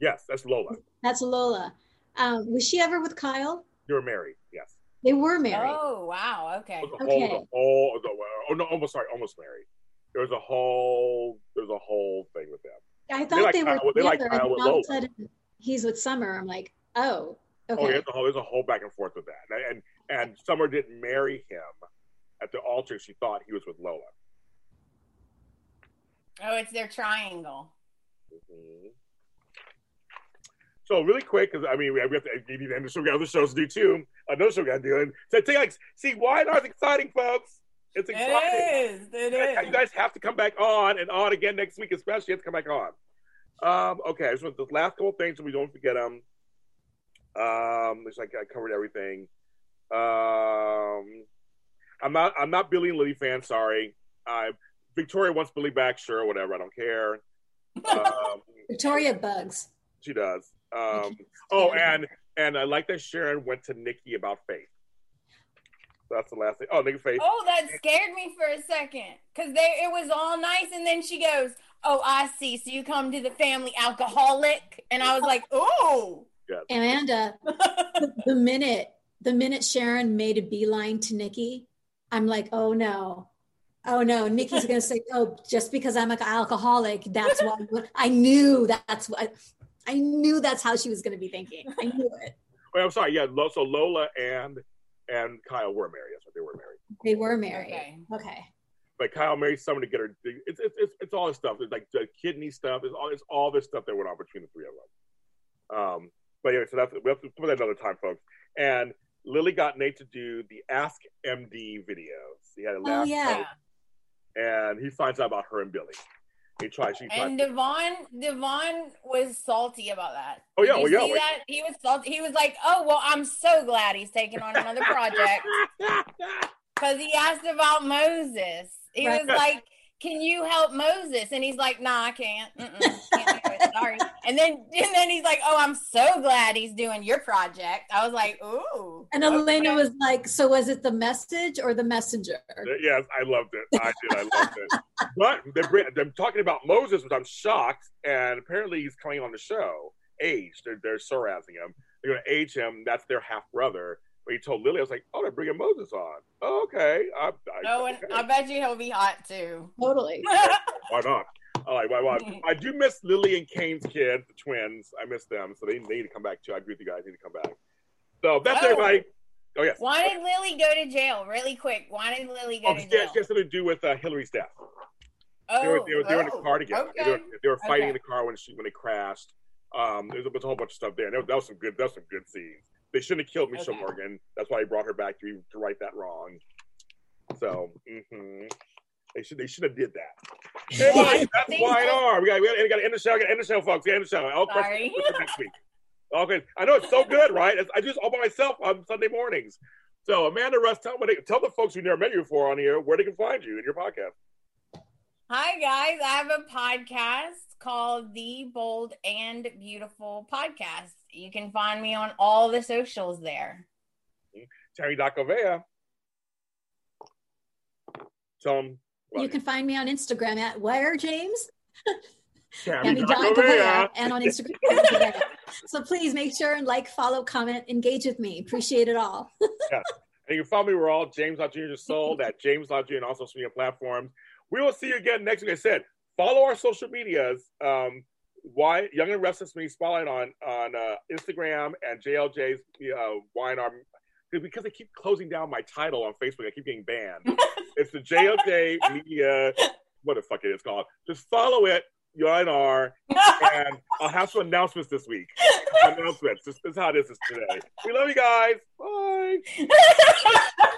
yes, that's Lola. that's Lola. Um, was she ever with Kyle? They were married. Yes. They were married. oh, wow. Okay. The whole, Okay. the whole, the, oh no, almost sorry, almost married. There was a whole, there's a whole thing with them. I thought like they, were Kyle- they like Kyle and with all of a sudden he's with Summer. I'm like, oh, okay. Oh, there's a whole, there's a whole back and forth with that, and and Summer didn't marry him at the altar. She thought he was with Lola. Oh, it's their triangle. Mhm. So really quick, because I mean, we have to we need to end the show. We got other shows to do too. Another show we got to do. And so take like, see, why not? It's exciting, folks. It's exciting. It is. It You guys- is. You guys have to come back on and on again next week, especially. You have to come back on. Um, okay, so the last couple things, so we don't forget them. Um, looks like I covered everything. Um, I'm not. I'm not Billy and Lily fan. Sorry. Uh, Victoria wants Billy back. Sure, whatever. I don't care. [LAUGHS] Um, Victoria Bugs. she does. Um, oh, and and I like that Sharon went to Nikki about Faith. That's the last thing. Oh, Nikki Faith. Oh, that scared me for a second because they it was all nice, and then she goes, "Oh, I see. So you come to the family alcoholic," and I was like, [LAUGHS] "Oh, Yes. Amanda, the, [LAUGHS] the minute the minute Sharon made a beeline to Nikki, I'm like, oh no. Oh no, Nikki's gonna say, "Oh, just because I'm an alcoholic, that's [LAUGHS] why." I knew that's what I knew. That's how she was gonna be thinking. I knew it. [LAUGHS] Wait, I'm sorry. Yeah, Lo- so Lola and and Kyle were married. That's what they were married. They were married. Okay. Okay. But Kyle married someone to get her. It's it's it's, it's all this stuff. It's like the kidney stuff. It's all it's all this stuff that went on between the three of them. Um, but anyway, so that's we have to put that another time, folks. And Lily got Nate to do the Ask MD videos. He had a last Oh last yeah. and he finds out about her and Billy. He tries. She tries. And Devon, Devon was salty about that. Oh, yeah, Did you well, yeah, see wait. that? He was salty. He was like, "Oh, well, I'm so glad he's taking on another project [LAUGHS] because he asked about Moses. He Right. was like." Can you help Moses? And he's like, Nah, I can't. Can't. Sorry. And then, [LAUGHS] and then he's like, Oh, I'm so glad he's doing your project. I was like, Ooh. And Elena was like, "So was it the message or the messenger?" Uh, yes, I loved it. I did. I loved it. But they're, they're talking about Moses, which I'm shocked. And apparently, he's coming on the show. Aged. They're, they're surrounding him. They're going to age him. That's their half brother. But he told Lily, I was like, oh, they're bringing Moses on. Oh, okay. I, I, Oh, and okay. I bet you he'll be hot too. Totally. [LAUGHS] Why not? I like why, why? I do miss Lily and Kane's kids, the twins. I miss them, so they, they need to come back too. I agree with you guys. They need to come back. So that's Oh. everybody. Oh yes. Why did Lily go to jail? Really quick. Why did Lily go Oh, to yeah, jail? it has something to do with uh, Hillary's death. Oh, they were, they were, they were in the oh, car together. okay. They were, they were fighting Okay. in the car when she when they crashed. Um, there's a, there's a whole bunch of stuff there. That was, that was some good. That was some good scenes. They shouldn't have killed Mishael Okay. Morgan. That's why he brought her back to to right that wrong. So hmm they should they should have did that. [LAUGHS] Hey, buddy, that's Thanks, why Paul. are we got we got, we got to end the show. We got to end the show, folks. We got to end the show. I'll question Sorry. question next week. Okay, I know it's so good, right? It's- I do this all by myself on Sunday mornings. So Amanda Russ, tell, me, tell the folks who never met you before on here where they can find you in your podcast. Hi guys, I have a podcast called The Bold and Beautiful Podcast. You can find me on all the socials there. Terry Dacovea. Tell them. Um, you can find me on Instagram at where James. Tammy Tammy Dot Dacovea. And on Instagram. So please make sure and like, follow, comment, engage with me. Appreciate it all. [LAUGHS] yes. And you can follow me. We're all James Lott Jr. Sold at James Lott Jr. and also social media platforms. We will see you again next week. I said, follow our social medias. Um, why Young and Restless Me Spotlight on on uh, Instagram and JLJ's uh, Wine Arm because they keep closing down my title on Facebook. I keep getting banned. [LAUGHS] it's the JLJ Media, what the fuck it is called. Just follow it, Wine R, and I'll have some announcements this week. [LAUGHS] announcements. This, this is how this is today. We love you guys. Bye. [LAUGHS]